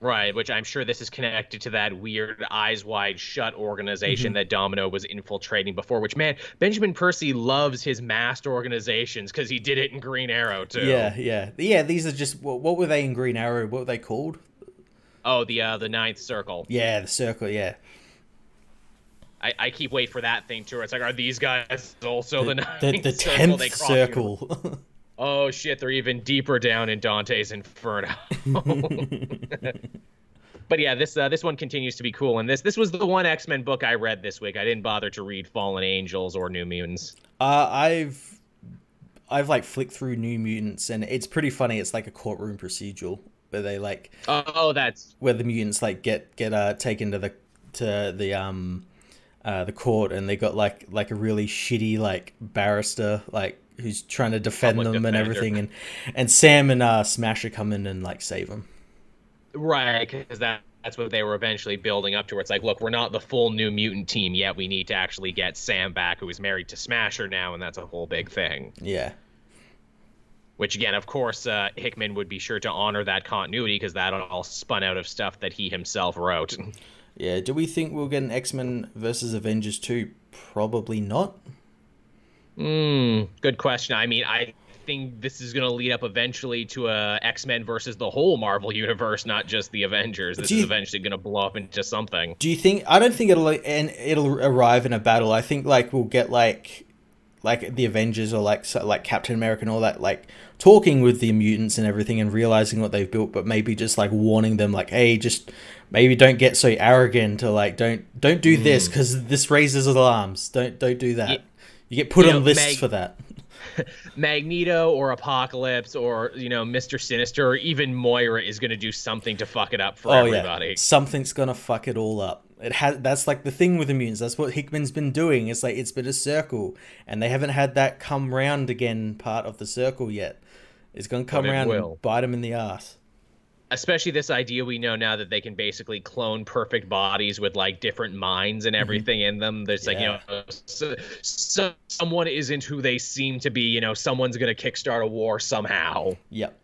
A: Right, which I'm sure this is connected to that weird eyes wide shut organization that Domino was infiltrating before. Which man, Benjamin Percy loves his masked organizations because he did it in Green Arrow too.
B: Yeah, yeah, yeah. These are just what, what were they in Green Arrow? What were they called?
A: Oh, the uh, the Ninth Circle.
B: Yeah, the Circle. Yeah,
A: I, I keep waiting for that thing too. It's like, are these guys also the, Ninth
B: the the
A: Circle?
B: tenth Circle.
A: Oh shit, they're even deeper down in Dante's Inferno. but yeah, this uh, this one continues to be cool, and this this was the one X Men book I read this week. I didn't bother to read Fallen Angels or New Mutants.
B: uh, I've I've like flicked through New Mutants, and it's pretty funny. It's like a courtroom procedural where they like
A: Oh, that's
B: where the mutants like get get uh taken to the to the um uh, the court, and they got like like a really shitty like barrister like who's trying to defend
A: Public
B: them and everything, and and Sam and uh, Smasher come in and like save them.
A: Right, because that that's what they were eventually building up to. Where it's like, look, we're not the full New Mutant team yet. We need to actually get Sam back, who is married to Smasher now, and that's a whole big thing.
B: Yeah,
A: Which again, of course, uh, Hickman would be sure to honor that continuity because that all spun out of stuff that he himself wrote.
B: yeah. Do we think we'll get an X Men versus Avengers two? Probably not.
A: Hmm, good question. I mean, I think this is going to lead up eventually to a X Men versus the whole Marvel universe, not just the Avengers. This
B: Do
A: is eventually going to blow up into something.
B: Do you think? I don't think it'll and it'll arrive in a battle. I think like we'll get like like the Avengers or like so, like Captain America and all that like talking with the mutants and everything and realizing what they've built, but maybe just like warning them like, hey, just maybe don't get so arrogant or like don't don't do this because this raises alarms. Don't don't do that.
A: Yeah.
B: You get put
A: You
B: on
A: know,
B: lists
A: Meg-
B: for that.
A: Magneto or Apocalypse or you know Mister Sinister or even Moira is going to do something to fuck it up for
B: Oh
A: everybody.
B: yeah, something's gonna fuck it all up. It has. That's like the thing with mutants. That's what Hickman's been doing. It's like it's been a circle, and they haven't had that come round again part of the circle yet. It's gonna come
A: But
B: round and bite him in the ass.
A: Especially this idea we know now that they can basically clone perfect bodies with like different minds and everything in them. There's like you know, so, so someone isn't who they seem to be. You know, someone's going to kickstart a war somehow.
B: Yep.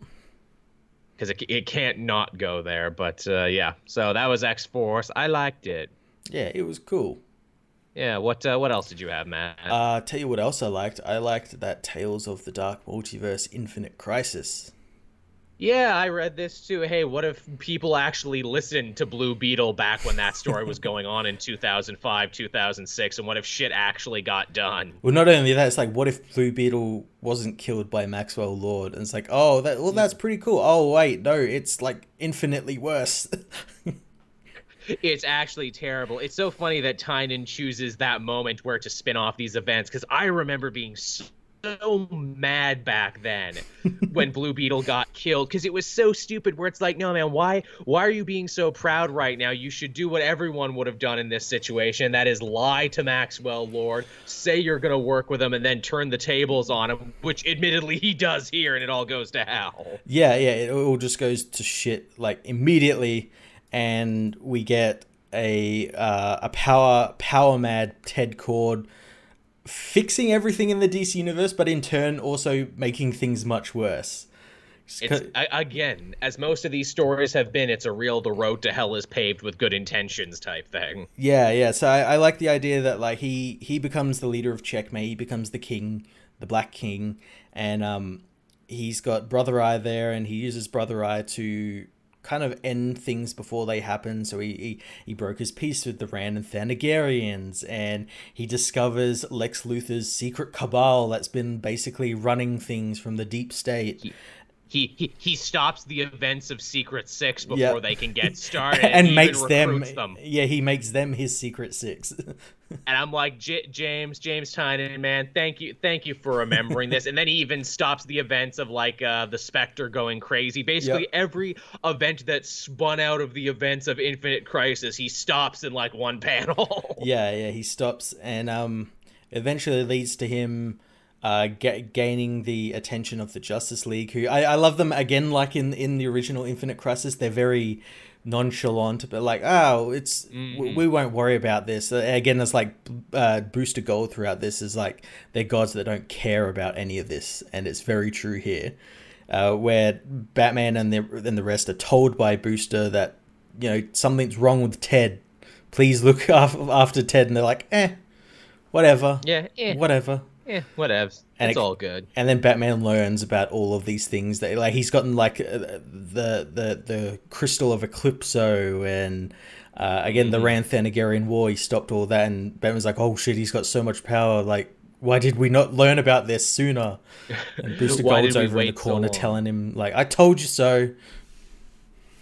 A: because it, it can't not go there. But uh, yeah, so that was X Force. I liked it.
B: Yeah, it was cool.
A: Yeah. What uh, what else did you have, Matt?
B: Uh, tell you what else I liked. I liked that Tales of the Dark Multiverse Infinite Crisis.
A: Yeah, I read this too. Hey, what if people actually listened to Blue Beetle back when that story was going on in 2005, 2006, and what if shit actually got done?
B: Well, not only that, it's like, what if Blue Beetle wasn't killed by Maxwell Lord? And it's like, oh, that well, that's pretty cool. Oh, wait, no, it's like infinitely worse.
A: It's actually terrible. It's so funny that Tynion chooses that moment where to spin off these events because I remember being so mad back then when Blue Beetle got killed because it was so stupid. Where it's like, no man, why why are you being so proud right now? You should do what everyone would have done in this situation. That is lie to Maxwell Lord, say you're gonna work with him, and then turn the tables on him, which admittedly he does here, and it all goes to hell.
B: Yeah, yeah, it all just goes to shit like immediately, and we get a uh, a power power mad Ted Kord fixing everything in the DC universe, but in turn also making things much worse.
A: It's again, as most of these stories have been, it's a real the road to hell is paved with good intentions type thing.
B: Yeah, yeah. So I, I like the idea that like he he becomes the leader of Checkmate. He becomes the king, the Black King, and um, he's got Brother Eye there, and he uses Brother Eye to kind of end things before they happen. So he he, he broke his peace with the Rann and Thanagarians, and he discovers Lex Luthor's secret cabal that's been basically running things from the deep state.
A: He, he he stops the events of Secret Six before
B: Yeah.
A: they can get started,
B: and
A: he
B: makes them,
A: them.
B: yeah he makes them his secret six
A: And I'm like, James, James Tynion, man, thank you, thank you for remembering this. And then he even stops the events of like uh, the Spectre going crazy. Basically,
B: Yep.
A: every event that spun out of the events of Infinite Crisis, he stops in like one panel.
B: yeah, yeah, he stops and um eventually leads to him uh ga- gaining the attention of the Justice League who I, I love them again like in in the original Infinite Crisis they're very nonchalant but like oh it's we, we won't worry about this. Uh, again it's like uh booster gold throughout this is like they're gods that don't care about any of this and it's very true here. Uh where Batman and the and the rest are told by Booster that you know something's wrong with Ted. Please look af- after Ted and they're like eh whatever.
A: Yeah, eh,
B: whatever
A: eh, whatevs.
B: And
A: it's
B: it-
A: all good.
B: and then Batman learns about all of these things that like he's gotten like uh, the the the crystal of Eclipso and uh, again the Rann Thanagarian War he stopped all that and Batman's like oh shit he's got so much power like why did we not learn about this sooner and Booster Gold's over in the
A: wait so
B: corner telling him like I told you so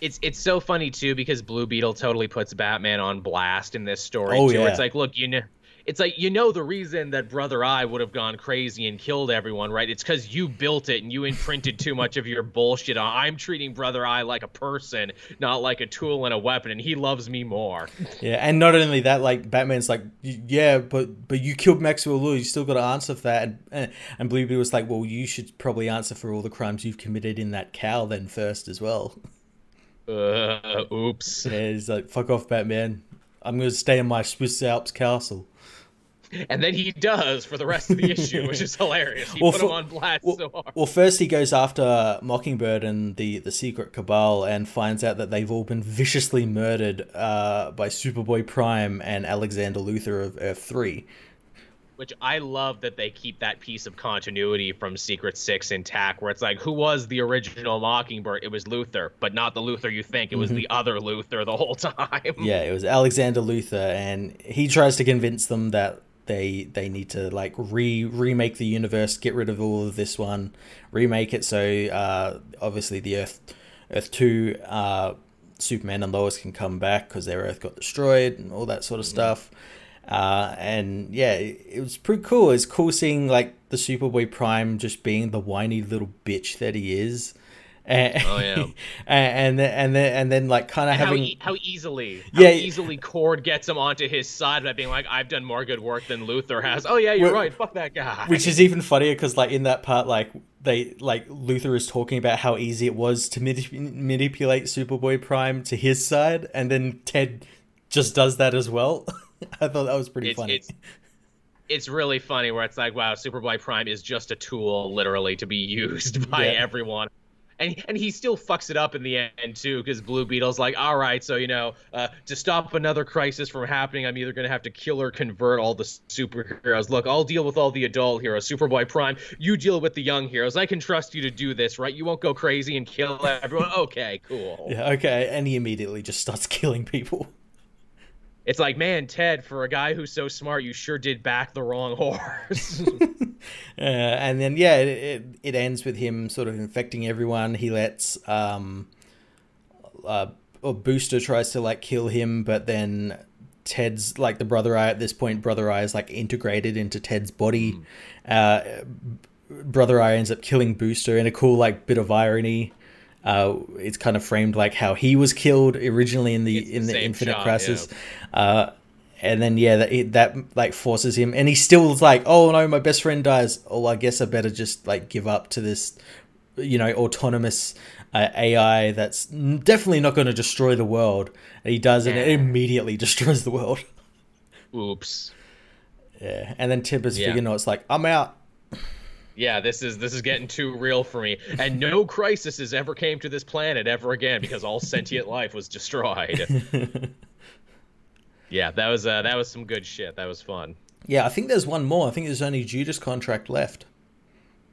A: it's it's so funny too because Blue Beetle totally puts Batman on blast in this story
B: Oh,
A: too.
B: yeah.
A: It's like, look, you know, it's like you know the reason that brother eye would have gone crazy and killed everyone right? It's because you built it and you imprinted too much of your bullshit on i'm treating brother eye like a person not like a tool and a weapon and he loves me more.
B: Yeah and not only that like batman's like yeah but but you killed maxwell lord you still got to answer for that and, and blue beetle was like well you should probably answer for all the crimes you've committed in that cow then first as well.
A: Uh, oops.
B: Yeah he's like fuck off batman. I'm gonna stay in my swiss alps castle
A: and then he does for the rest of the issue, which is hilarious. He well, put for, him on blast
B: well,
A: so hard.
B: Well, first he goes after Mockingbird and the the secret cabal, and finds out that they've all been viciously murdered uh, by Superboy Prime and Alexander Luthor of Earth Three.
A: Which I love that they keep that piece of continuity from Secret Six intact, where it's like, who was the original Mockingbird? It was Luthor, but not the Luthor you think. It was mm-hmm. the other Luthor the whole time.
B: Yeah, it was Alexander Luthor, and he tries to convince them that they they need to like re remake the universe, get rid of all of this one, remake it so uh, obviously the Earth Earth two uh, Superman and Lois can come back because their Earth got destroyed and all that sort of mm-hmm. stuff. Uh, and yeah, it, it, was pretty cool. It's cool seeing like the Superboy Prime just being the whiny little bitch that he is. And, oh yeah, and then and then and then like kind of having how,
A: e- how easily how yeah easily Kord gets him onto his side by being like I've done more good work than Luthor has. Oh yeah, you're right. Fuck that guy.
B: Which is even funnier because like in that part like they like Luthor is talking about how easy it was to manip- manipulate Superboy Prime to his side, and then Ted just does that as well. I thought that was pretty it's, funny.
A: It's, it's really funny where it's like, wow, Superboy Prime is just a tool, literally, to be used by yeah. everyone and and he still fucks it up in the end too because Blue Beetle's like, all right, so you know, uh, to stop another crisis from happening, I'm either gonna have to kill or convert all the superheroes. Look, I'll deal with all the adult heroes, Superboy Prime. You deal with the young heroes. I can trust you to do this, right? You won't go crazy and kill everyone. okay, cool.
B: Yeah, okay, and he immediately just starts killing people
A: it's like, man, Ted, for a guy who's so smart, you sure did back the wrong horse.
B: uh, and then, yeah, it, it, it, ends with him sort of infecting everyone. He lets, um, uh, or Booster tries to like kill him, but then Ted's like the Brother Eye at this point. Brother Eye is like integrated into Ted's body. Mm. Uh, Brother Eye ends up killing Booster in a cool like bit of irony. Uh, it's kind of framed like how he was killed originally in the it's in the, the Infinite shot, Crisis, yeah. uh, and then yeah, that that like forces him, and he still is like, oh no, my best friend dies. Oh, I guess I better just like give up to this, you know, autonomous uh, AI that's definitely not going to destroy the world. And he does, and it immediately destroys the world.
A: Oops.
B: Yeah, and then Tempest yeah. figure it's like, I'm out
A: yeah, this is this is getting too real for me. And no crises ever came to this planet ever again because all sentient life was destroyed. yeah, that was uh, that was some good shit. That was fun.
B: Yeah, I think there's one more. I think there's only Judas contract left.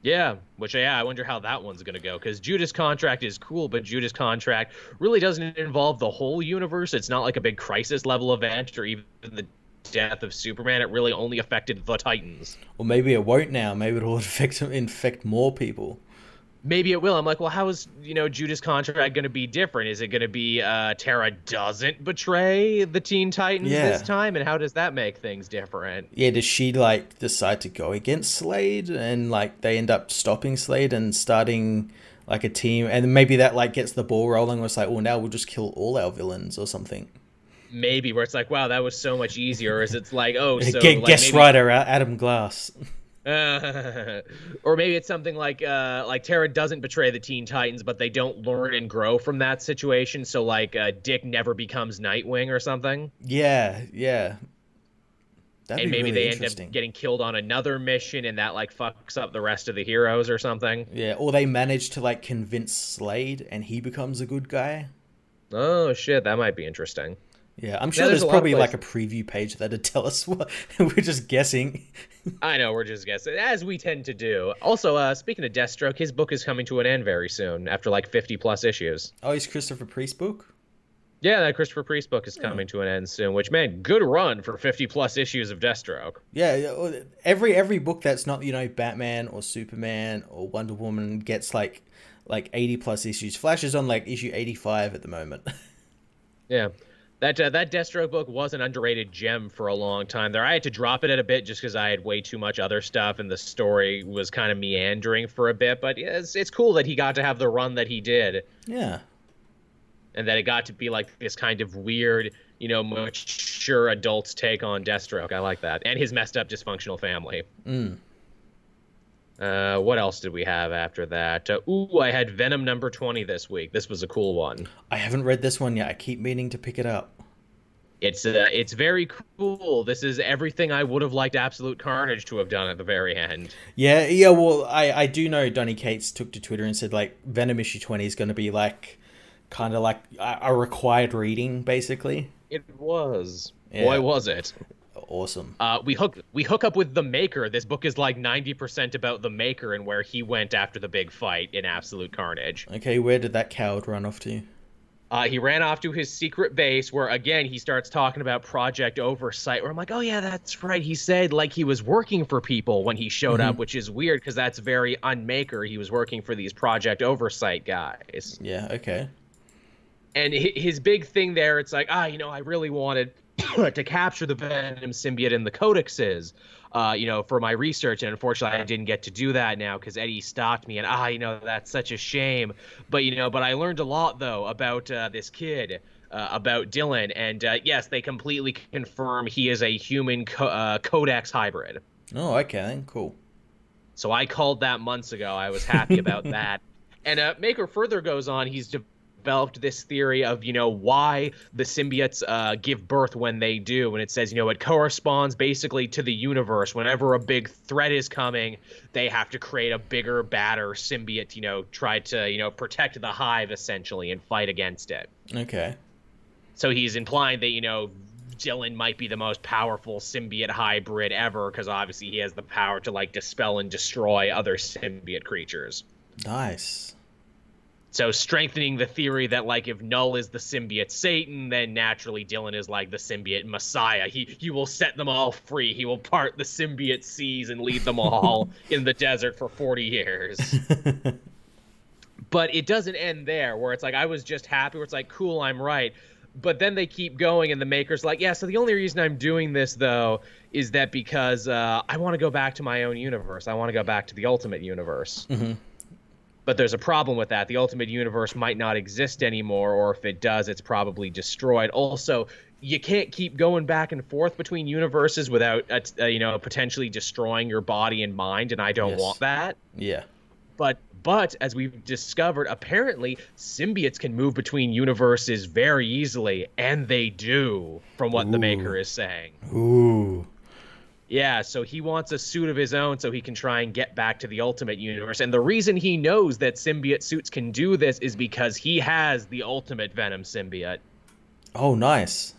A: Yeah, which yeah, I wonder how that one's gonna go because Judas contract is cool, but Judas contract really doesn't involve the whole universe. It's not like a big crisis level event or even the death of Superman, it really only affected the Titans.
B: Well, maybe it won't now. Maybe it'll infect infect more people.
A: Maybe it will. I'm like, well, how is you know Judas' contract going to be different? Is it going to be uh, Tara doesn't betray the Teen Titans yeah. this time, and how does that make things different?
B: Yeah, does she like decide to go against Slade, and like they end up stopping Slade and starting like a team, and maybe that like gets the ball rolling. Where it's like, well, now we'll just kill all our villains or something
A: maybe where it's like, wow, that was so much easier. Or Is it's like, oh, so
B: G-
A: like,
B: guest maybe... writer Adam Glass.
A: Uh, or maybe it's something like uh, like Tara doesn't betray the Teen Titans, but they don't learn and grow from that situation. So like uh, Dick never becomes Nightwing or something.
B: Yeah, yeah.
A: That'd and maybe really they end up getting killed on another mission, and that like fucks up the rest of the heroes or something.
B: Yeah, or they manage to like convince Slade, and he becomes a good guy.
A: Oh shit, that might be interesting.
B: Yeah, I'm sure there's, there's probably like a preview page that'd tell us what we're just guessing.
A: I know, we're just guessing, as we tend to do. Also, uh, speaking of Deathstroke, his book is coming to an end very soon, after like 50 plus issues.
B: Oh, he's Christopher Priest book?
A: Yeah, that Christopher Priest book is coming to an end soon. Which man, good run for 50 plus issues of Deathstroke.
B: Yeah, every every book that's not you know Batman or Superman or Wonder Woman gets like like 80 plus issues. Flash is on like issue 85 at the moment.
A: Yeah. That uh, that Deathstroke book was an underrated gem for a long time there. I had to drop it at a bit just because I had way too much other stuff and the story was kind of meandering for a bit. But it's it's cool that he got to have the run that he did.
B: Yeah.
A: And that it got to be like this kind of weird, you know, mature adult's take on Deathstroke. I like that, and his messed up dysfunctional family.
B: Mm.
A: Uh, what else did we have after that? Uh, ooh, I had Venom number 20 this week. This was a cool one.
B: I haven't read this one yet. I keep meaning to pick it up.
A: It's uh, it's very cool. This is everything I would have liked Absolute Carnage to have done at the very end.
B: Yeah, yeah. Well, I I do know Donny Cates took to Twitter and said like Venom issue twenty is going to be like kind of like a required reading, basically.
A: It was. Yeah. Boy, was it!
B: Awesome.
A: Uh, we hook we hook up with the Maker. This book is like ninety percent about the Maker and where he went after the big fight in Absolute Carnage.
B: Okay, where did that coward run off to?
A: Uh, he ran off to his secret base where again he starts talking about project oversight where i'm like oh yeah that's right he said like he was working for people when he showed mm-hmm. up which is weird because that's very unmaker he was working for these project oversight guys
B: yeah okay
A: and his big thing there it's like ah you know i really wanted to capture the Venom symbiote in the codexes, uh, you know, for my research. And unfortunately, I didn't get to do that now because Eddie stopped me. And ah, you know, that's such a shame. But you know, but I learned a lot though about uh, this kid. Uh, about Dylan, and uh, yes, they completely confirm he is a human co- uh, codex hybrid.
B: Oh, okay, cool.
A: So I called that months ago. I was happy about that. And uh, Maker further goes on. He's de- developed this theory of you know why the symbiotes uh, give birth when they do. And it says you know it corresponds basically to the universe. Whenever a big threat is coming they have to create a bigger badder symbiote you know try to you know protect the hive essentially and fight against it.
B: Okay.
A: So he's implying that you know Dylan might be the most powerful symbiote hybrid ever because obviously he has the power to like dispel and destroy other symbiote creatures.
B: Nice
A: so strengthening the theory that like if Null is the symbiote Satan, then naturally Dylan is like the symbiote Messiah. He he will set them all free. He will part the symbiote seas and lead them all in the desert for 40 years. but it doesn't end there where it's like I was just happy where it's like cool, I'm right. But then they keep going and the maker's like, yeah, so the only reason I'm doing this though is that because uh, I want to go back to my own universe. I want to go back to the ultimate universe.
B: Mm-hmm
A: but there's a problem with that. The Ultimate Universe might not exist anymore, or if it does, it's probably destroyed. Also, you can't keep going back and forth between universes without, uh, uh, you know, potentially destroying your body and mind, and I don't yes. want that.
B: Yeah.
A: But but as we've discovered, apparently symbiotes can move between universes very easily, and they do, from what Ooh. the maker is saying.
B: Ooh.
A: Yeah, so he wants a suit of his own so he can try and get back to the Ultimate Universe. And the reason he knows that symbiote suits can do this is because he has the Ultimate Venom symbiote.
B: Oh, nice.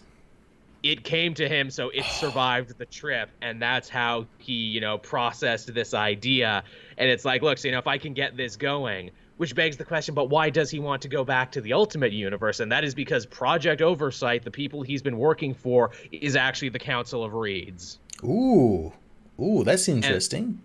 A: It came to him, so it survived the trip, and that's how he, you know, processed this idea. And it's like, look, so, you know, if I can get this going, which begs the question, but why does he want to go back to the Ultimate Universe? And that is because Project Oversight, the people he's been working for, is actually the Council of Reeds.
B: Ooh, ooh, that's interesting. And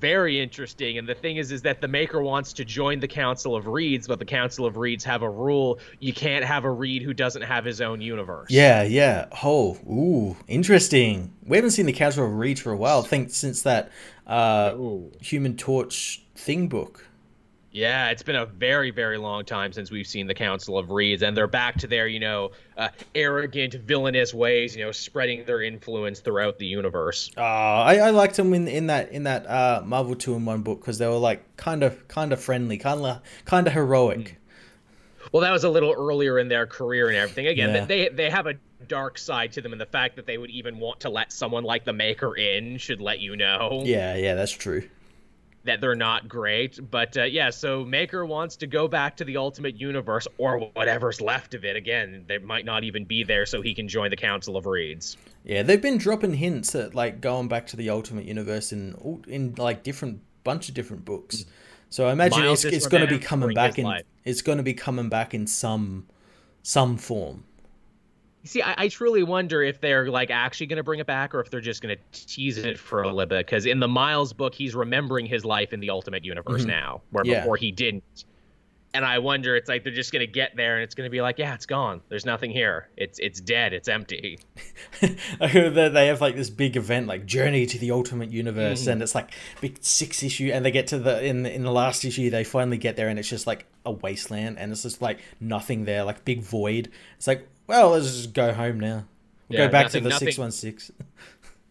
A: very interesting. And the thing is, is that the maker wants to join the Council of Reeds, but the Council of Reeds have a rule: you can't have a Reed who doesn't have his own universe.
B: Yeah, yeah. Oh, ooh, interesting. We haven't seen the Council of Reeds for a while. I think since that uh, Human Torch thing book.
A: Yeah, it's been a very, very long time since we've seen the Council of Reeds, and they're back to their, you know, uh, arrogant, villainous ways, you know, spreading their influence throughout the universe.
B: Uh, I, I liked them in in that in that uh, Marvel two in one book because they were like kind of kind of friendly, kind of kind of heroic. Mm.
A: Well, that was a little earlier in their career and everything. Again, yeah. they they have a dark side to them, and the fact that they would even want to let someone like the Maker in should let you know.
B: Yeah, yeah, that's true
A: that they're not great. But uh, yeah, so Maker wants to go back to the Ultimate Universe or whatever's left of it. Again, they might not even be there, so he can join the Council of Reeds.
B: Yeah, they've been dropping hints at like going back to the Ultimate Universe in in like different bunch of different books. So I imagine Miles it's, it's going to be coming back in. Life. It's going to be coming back in some some form.
A: See, I, I, truly wonder if they're like actually going to bring it back, or if they're just going to tease it for a little bit. Because in the Miles book, he's remembering his life in the Ultimate Universe mm-hmm. now, where yeah. before he didn't. and I wonder, it's like they're just gonna get there, and it's gonna be like, yeah, it's gone. There's nothing here. It's it's dead. It's empty.
B: they have like this big event, like Journey to the Ultimate Universe,
A: Mm-hmm.
B: and it's like big six issue, and they get to the in in the last issue, they finally get there, and it's just like a wasteland, and it's just like nothing there, like big void. It's like, well, let's just go home now. We'll
A: Yeah,
B: go back
A: nothing-
B: to the six one six.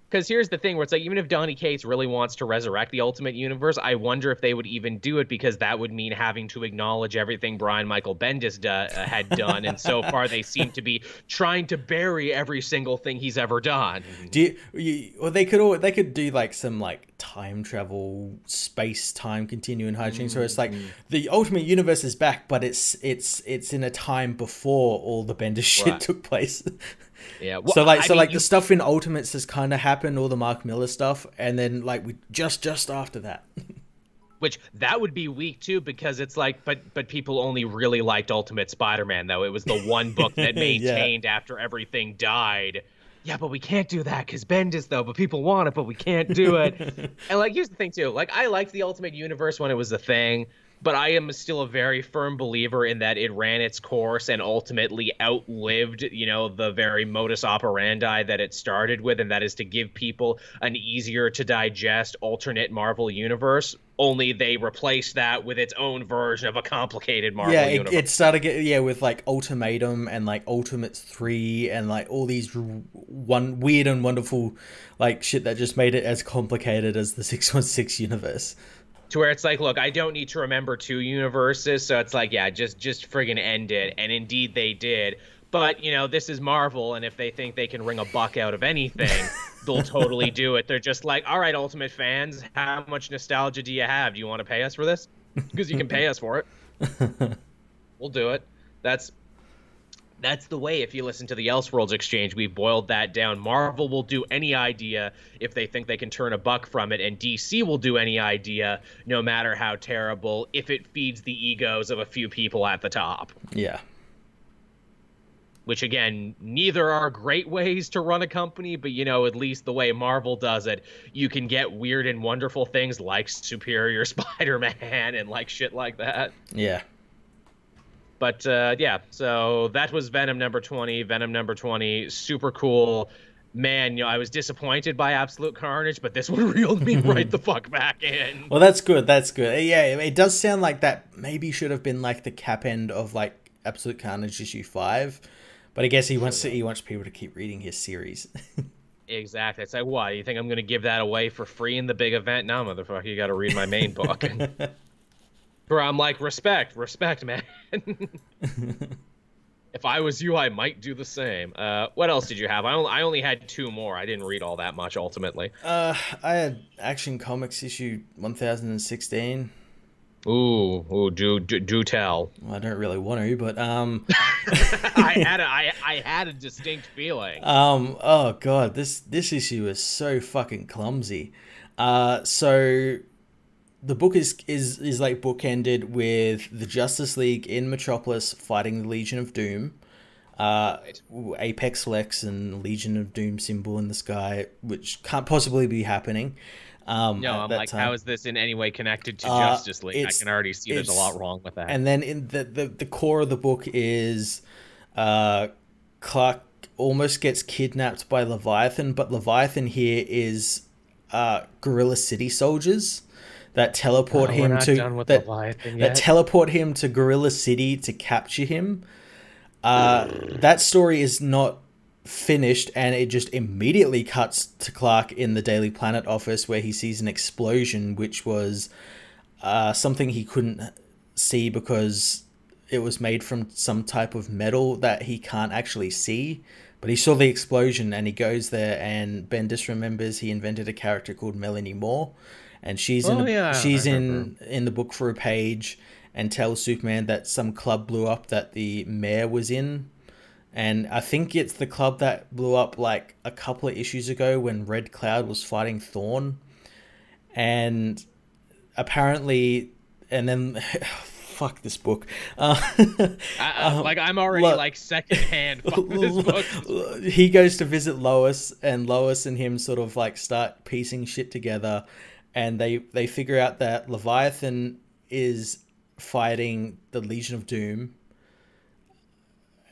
A: Because here's the thing, where it's like even if Donny Cates really wants to resurrect the Ultimate Universe, I wonder if they would even do it because that would mean having to acknowledge everything Brian Michael Bendis do- uh, had done, and so far they seem to be trying to bury every single thing he's ever done.
B: Do you, you or they could all they could do like some like time travel space time continuing hijinks where it's like
A: Mm-hmm.
B: the ultimate universe is back but it's it's it's in a time before all the bendis shit
A: Right.
B: took place
A: Yeah.
B: so like
A: I
B: so
A: mean,
B: like
A: you-
B: the stuff in ultimates has kind of happened all the mark millar stuff and then like we just just after that.
A: Which that would be weak too because it's like but but people only really liked ultimate spider-man though. It was the one book that
B: Yeah.
A: maintained after everything died. Yeah but we can't do that because bendis though but people want it but we can't do it. And like here's the thing too. Like i liked the ultimate universe when it was a thing but i am still a very firm believer in that it ran its course and ultimately outlived you know the very modus operandi that it started with and that is to give people an easier to digest alternate marvel universe. Only they replaced that with its own version of a complicated marvel
B: yeah it,
A: universe.
B: it started get yeah with like ultimatum and like ultimates 3 and like all these r- one weird and wonderful like shit that just made it as complicated as the 616 universe
A: to where it's like look i don't need to remember two universes. So it's like yeah just just friggin end it. And indeed they did. But you know this is marvel and if they think they can wring a buck out of anything they'll totally do it. They're just like all right ultimate fans how much nostalgia do you have? Do you want to pay us for this? Because you can pay us for it. We'll do it. That's that's the way if you listen to the elseworlds exchange we boiled that down. Marvel will do any idea if they think they can turn a buck from it and dc will do any idea no matter how terrible if it feeds the egos of a few people at the top.
B: Yeah.
A: Which again neither are great ways to run a company but you know at least the way marvel does it you can get weird and wonderful things like superior spider-man and like shit like that.
B: Yeah
A: But uh, yeah, so that was Venom number 20. Venom number 20, super cool. Man, you know, I was disappointed by Absolute Carnage, but this one reeled me right the fuck back in.
B: well that's good that's good yeah it does sound like that maybe should have been like the cap end of like absolute carnage issue 5 but i guess he wants to he wants people to keep reading his series
A: Exactly. It's like, what? You think I'm going to give that away for free in the big event? No, motherfucker, you got to read my main book. Where I'm like, respect, respect, man. if I was you, I might do the same. Uh, what else did you have? I only, I only had two more. I didn't read all that much ultimately.
B: uh i had action comics issue 1016
A: Ooh, ooh, do do, do tell.
B: well, i don't really want to but um
A: I had a, I, I had a distinct feeling.
B: Um. Oh god, this this issue is so fucking clumsy. Uh. So, the book is is is like bookended with the Justice League in Metropolis fighting the Legion of Doom. Uh, Apex Lex and Legion of Doom symbol in the sky, which can't possibly be happening. Um,
A: no, I'm like,
B: time.
A: how is this in any way connected to
B: Uh,
A: Justice League? I can already see there's a lot wrong with that.
B: And then in the the, the core of the book is uh, Clark almost gets kidnapped by Leviathan, but Leviathan here is uh, Gorilla City soldiers that teleport
A: Oh, we're
B: him to that, that teleport him to Gorilla City to capture him. Uh, that story is not finished and it just immediately cuts to Clark in the Daily Planet office where he sees an explosion which was uh, something he couldn't see because it was made from some type of metal that he can't actually see. But he saw the explosion and he goes there and Bendis remembers he invented a character called Melanie Moore and she's in
A: Oh,
B: a,
A: yeah,
B: she's in in the book for a page and tells Superman that some club blew up that the mayor was in. And I think it's the club that blew up like a couple of issues ago when Red Cloud was fighting Thorn. And apparently, and then, fuck this book. Uh,
A: I, I- like I'm already
B: look-
A: like secondhand fuck this book.
B: he goes to visit Lois, and Lois and him sort of like start piecing shit together, and they they figure out that Leviathan is fighting the Legion of Doom,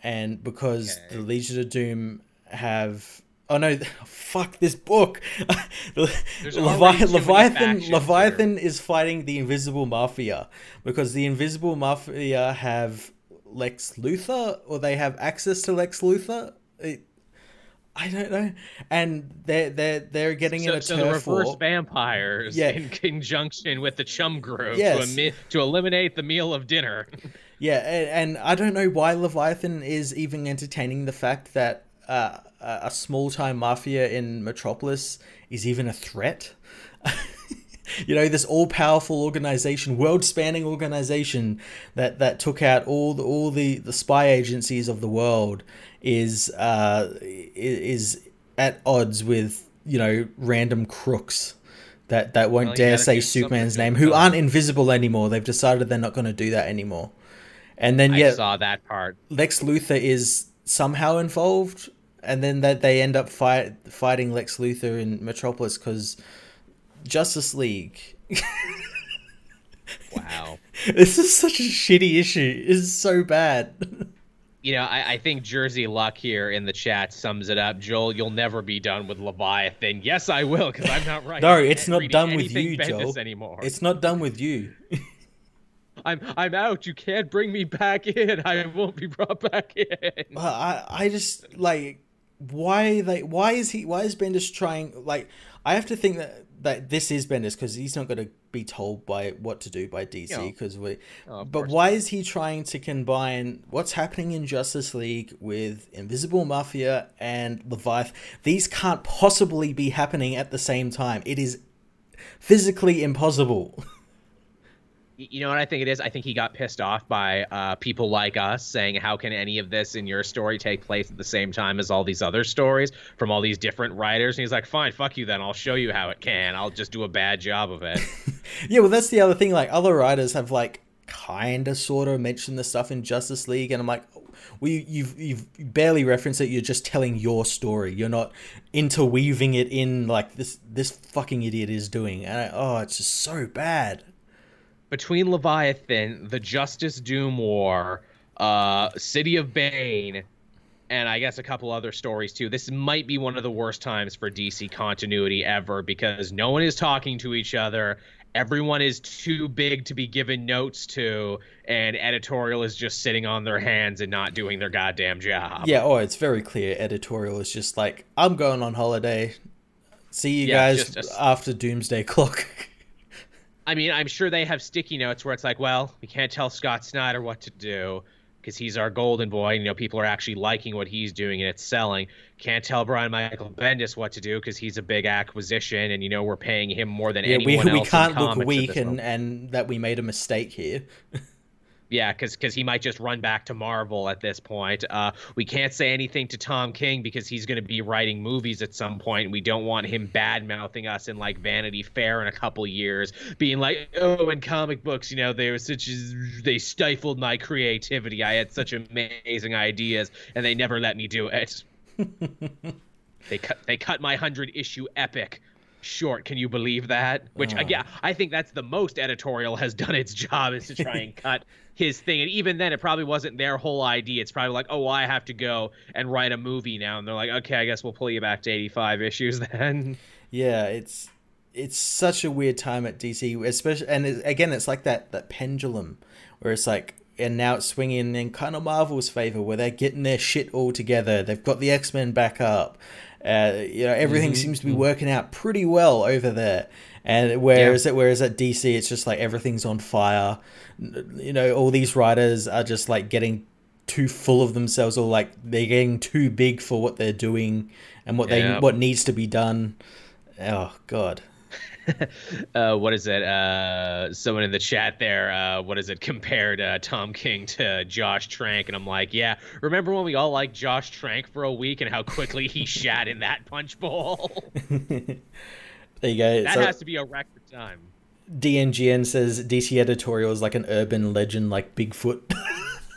B: and because
A: Okay.
B: the Legion of Doom have oh no, fuck this book. Levi-
A: already too many
B: Leviathan Leviathan is fighting the Invisible Mafia because the Invisible Mafia have Lex Luthor or they have access to Lex Luthor. It, I don't know, and they're they're they're getting in
A: So,
B: a
A: so the reverse
B: war.
A: vampires
B: Yeah.
A: in conjunction with the chum group
B: Yes.
A: to, emi- to eliminate the meal of dinner.
B: Yeah, and, and I don't know why Leviathan is even entertaining the fact that uh, a a small time mafia in Metropolis is even a threat. you know, this all powerful organization, world spanning organization that, that took out all the, all the, the spy agencies of the world is uh, is at odds with you know random crooks that that won't
A: Well,
B: dare say Superman's name, who aren't invisible anymore. They've decided they're not going to do that anymore. And then
A: I
B: yeah,
A: saw that part.
B: Lex Luthor is somehow involved, and then that they end up fight, fighting Lex Luthor in Metropolis because Justice League.
A: Wow.
B: this is such a shitty issue. It's so bad.
A: You know, I, I think Jersey Luck here in the chat sums it up. Joel, you'll never be done with Leviathan. Yes, I will, because I'm not right.
B: No, it's not done with you,
A: Bendis
B: Joel.
A: anymore.
B: It's not done with you.
A: I'm I'm out. You can't bring me back in. I won't be brought back in.
B: Well, I I just like why they why is he why is Bendis trying like I have to think that that this is Bendis because he's not going to be told by what to do by DC because we.
A: Oh,
B: but why is he trying to combine what's happening in Justice League with Invisible Mafia and Leviathan? These can't possibly be happening at the same time. It is physically impossible.
A: You know what I think it is? I think he got pissed off by uh, people like us saying, "How can any of this in your story take place at the same time as all these other stories from all these different writers?" And he's like, "Fine, fuck you then. I'll show you how it can. I'll just do a bad job of it."
B: Yeah, well, that's the other thing. Like, other writers have like kind of sort of mentioned the stuff in Justice League, and I'm like, well, you, you've you've barely referenced it. You're just telling your story. You're not interweaving it in like this this fucking idiot is doing. And I, oh, it's just so bad.
A: Between Leviathan, the Justice Doom War, uh, City of Bane, and I guess a couple other stories too. This might be one of the worst times for DC continuity ever because no one is talking to each other. Everyone is too big to be given notes to, and editorial is just sitting on their hands and not doing their goddamn job.
B: Yeah. Oh, it's very clear. Editorial is just like, I'm going on holiday. See you
A: Yeah,
B: guys
A: a-
B: after Doomsday Clock.
A: I mean, I'm sure they have sticky notes where it's like, well, we can't tell Scott Snyder what to do because he's our golden boy. You know, people are actually liking what he's doing and it's selling. Can't tell Brian Michael Bendis what to do because he's a big acquisition and you know we're paying him more than
B: yeah, we
A: anyone
B: we
A: else. in
B: can't look weak and
A: moment.
B: and that we made a mistake here.
A: Yeah, because because he might just run back to Marvel at this point. Uh, we can't say anything to Tom King because he's going to be writing movies at some point, we don't want him bad mouthing us in like Vanity Fair in a couple years, being like, "Oh, in comic books, you know, they were such as they stifled my creativity. I had such amazing ideas, and they never let me do it. they cut they cut my hundred issue epic." Short, can you believe that? Which,
B: Oh.
A: yeah, I think that's the most editorial has done its job is to try and cut his thing. And even then, it probably wasn't their whole idea. It's probably like, oh, well, I have to go and write a movie now. And they're like, okay, I guess we'll pull you back to 85 issues then.
B: Yeah, it's it's such a weird time at DC, especially and it, again, it's like that that pendulum where it's like and now it's swinging in kind of Marvel's favor where they're getting their shit all together. They've got the X Men back up. Uh, you know, everything seems to be working out pretty well over there. And whereas it whereas at DC, it's just like everything's on fire. You know, all these writers are just like getting too full of themselves, or like they're getting too big for what they're doing and what
A: Yeah.
B: they what needs to be done. Oh God.
A: Uh, what is it? Uh, someone in the chat there, uh, what is it? Compared uh, Tom King to Josh Trank. And I'm like, yeah, remember when we all liked Josh Trank for a week and how quickly he shat in that punch bowl?
B: There you go.
A: that
B: So
A: has to be a record time.
B: DNGN says DC editorial is like an urban legend, like Bigfoot.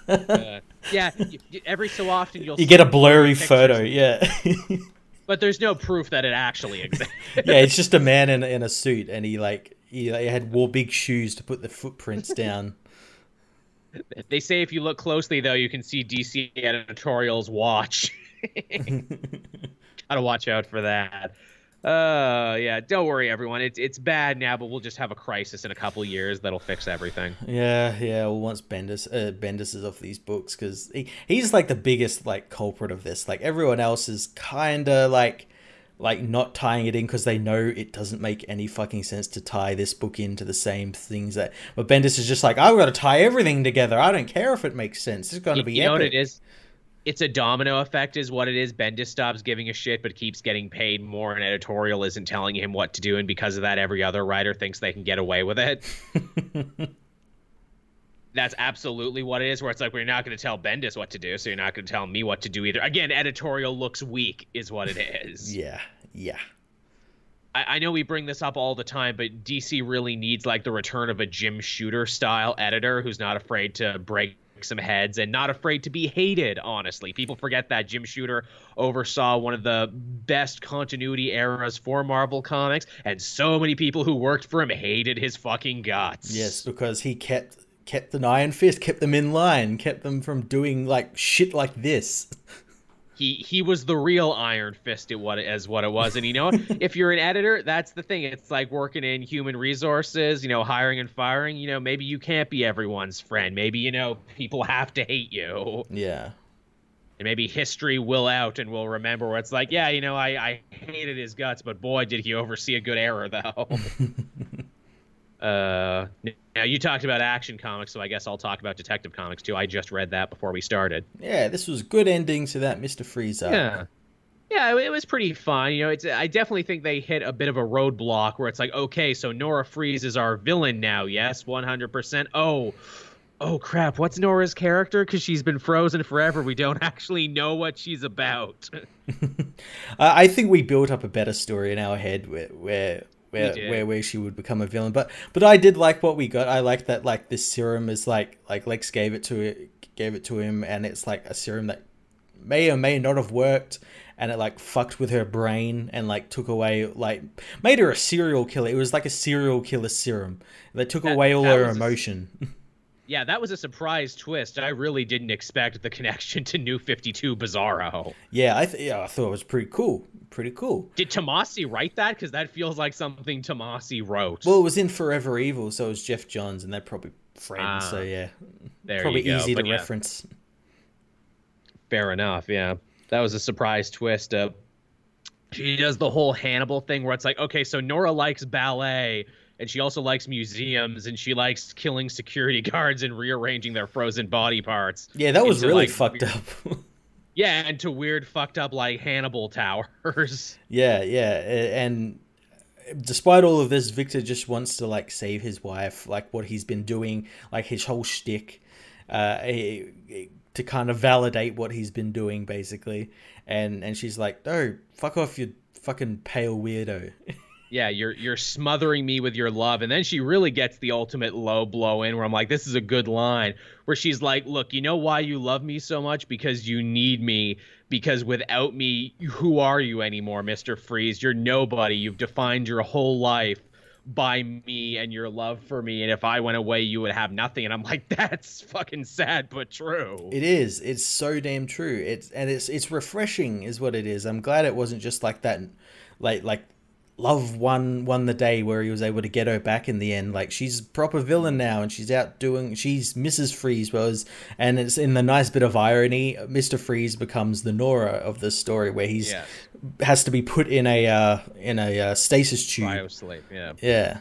A: Uh, yeah, every so often you'll
B: you
A: see
B: get a blurry photo, yeah.
A: But there's no proof that it actually exists.
B: yeah, it's just a man in, in a suit, and he like he, he had wore big shoes to put the footprints down.
A: They say if you look closely, though, you can see DC editorials watch. Gotta watch out for that. Uh, yeah. Don't worry, everyone. It's it's bad now, but we'll just have a crisis in a couple years that'll fix everything.
B: Yeah, yeah. Well, once Bendis, uh, Bendis is off these books because he, he's like the biggest like culprit of this. Like everyone else is kind of like like not tying it in because they know it doesn't make any fucking sense to tie this book into the same things that. But Bendis is just like, I've got to tie everything together. I don't care if it makes sense. It's going to be.
A: You
B: epic.
A: know what it is? It's a domino effect, is what it is. Bendis stops giving a shit, but keeps getting paid more, and editorial isn't telling him what to do, and because of that, every other writer thinks they can get away with it. That's absolutely what it is. Where it's like, we're not going to tell Bendis what to do, so you're not going to tell me what to do either. Again, editorial looks weak, is what it is.
B: Yeah, yeah.
A: I, I know we bring this up all the time, but DC really needs like the return of a Jim Shooter style editor who's not afraid to break some heads and not afraid to be hated honestly people forget that jim shooter oversaw one of the best continuity eras for marvel comics and so many people who worked for him hated his fucking guts
B: Yes, because he kept kept an iron fist, kept them in line, kept them from doing like shit like this.
A: he he was the real iron fist at what as what it was. And you know if you're an editor that's the thing. It's like working in human resources you know hiring and firing. You know maybe you can't be everyone's friend. Maybe you know people have to hate you.
B: Yeah.
A: and maybe history will out and we'll remember where it's like yeah you know i i hated his guts but boy did he oversee a good error though uh now you talked about action comics so i guess i'll talk about detective comics too i just read that before we started
B: Yeah, this was a good ending to that Mr. Freeze arc.
A: Yeah. Yeah, it was pretty fun. You know, it's I definitely think they hit a bit of a roadblock where it's like, okay, so Nora Freeze is our villain now. Yes, 100%. Oh, oh crap, what's Nora's character? Because she's been frozen forever. We don't actually know what she's about.
B: I I think we built up a better story in our head where where where, where where she would become a villain. But but I did like what we got. I like that like this serum is like like Lex gave it to gave it to him, and it's like a serum that may or may not have worked. And it like fucked with her brain and like took away like made her a serial killer. It was like a serial killer serum that took
A: That-
B: away all
A: that
B: her emotion.
A: yeah, that was a surprise twist. I really didn't expect the connection to New 52 Bizarro.
B: yeah, I th- yeah I thought it was pretty cool. Pretty cool.
A: Did Tomasi write that? Because that feels like something Tomasi wrote.
B: Well, it was in Forever Evil, so it was Geoff Johns, and they're probably friends.
A: Ah,
B: so yeah,
A: there
B: probably
A: you go.
B: easy
A: But
B: to
A: yeah.
B: reference.
A: Fair enough. Yeah, that was a surprise twist. Uh, she does the whole Hannibal thing where it's like, okay, so Nora likes ballet, and she also likes museums, and she likes killing security guards and rearranging their frozen body parts.
B: Yeah, that was
A: into,
B: really
A: like,
B: fucked
A: weird-
B: up.
A: Yeah, and to weird, fucked up like Hannibal towers.
B: yeah, yeah, and despite all of this, Victor just wants to like save his wife, like what he's been doing, like his whole shtick, uh, to kind of validate what he's been doing, basically. And and she's like, "No, fuck off, you fucking pale weirdo."
A: Yeah, you're you're smothering me with your love, and then she really gets the ultimate low blow in where I'm like, this is a good line. Where she's like, look, you know why you love me so much? Because you need me. Because without me, who are you anymore, Mister Freeze? You're nobody. You've defined your whole life by me and your love for me. And if I went away, you would have nothing. And I'm like, that's fucking sad but true.
B: It is. It's so damn true. It's and it's it's refreshing, is what it is. I'm glad it wasn't just like that, like like love won won the day where he was able to get her back in the end. Like she's a proper villain now, and she's out doing. She's Mrs. Freeze was, and it's in the nice bit of irony. Mr. Freeze becomes the Nora of the story, where he's
A: Yeah.
B: has to be put in a uh, in a uh, stasis tube.
A: Biosleep. Yeah.
B: Yeah.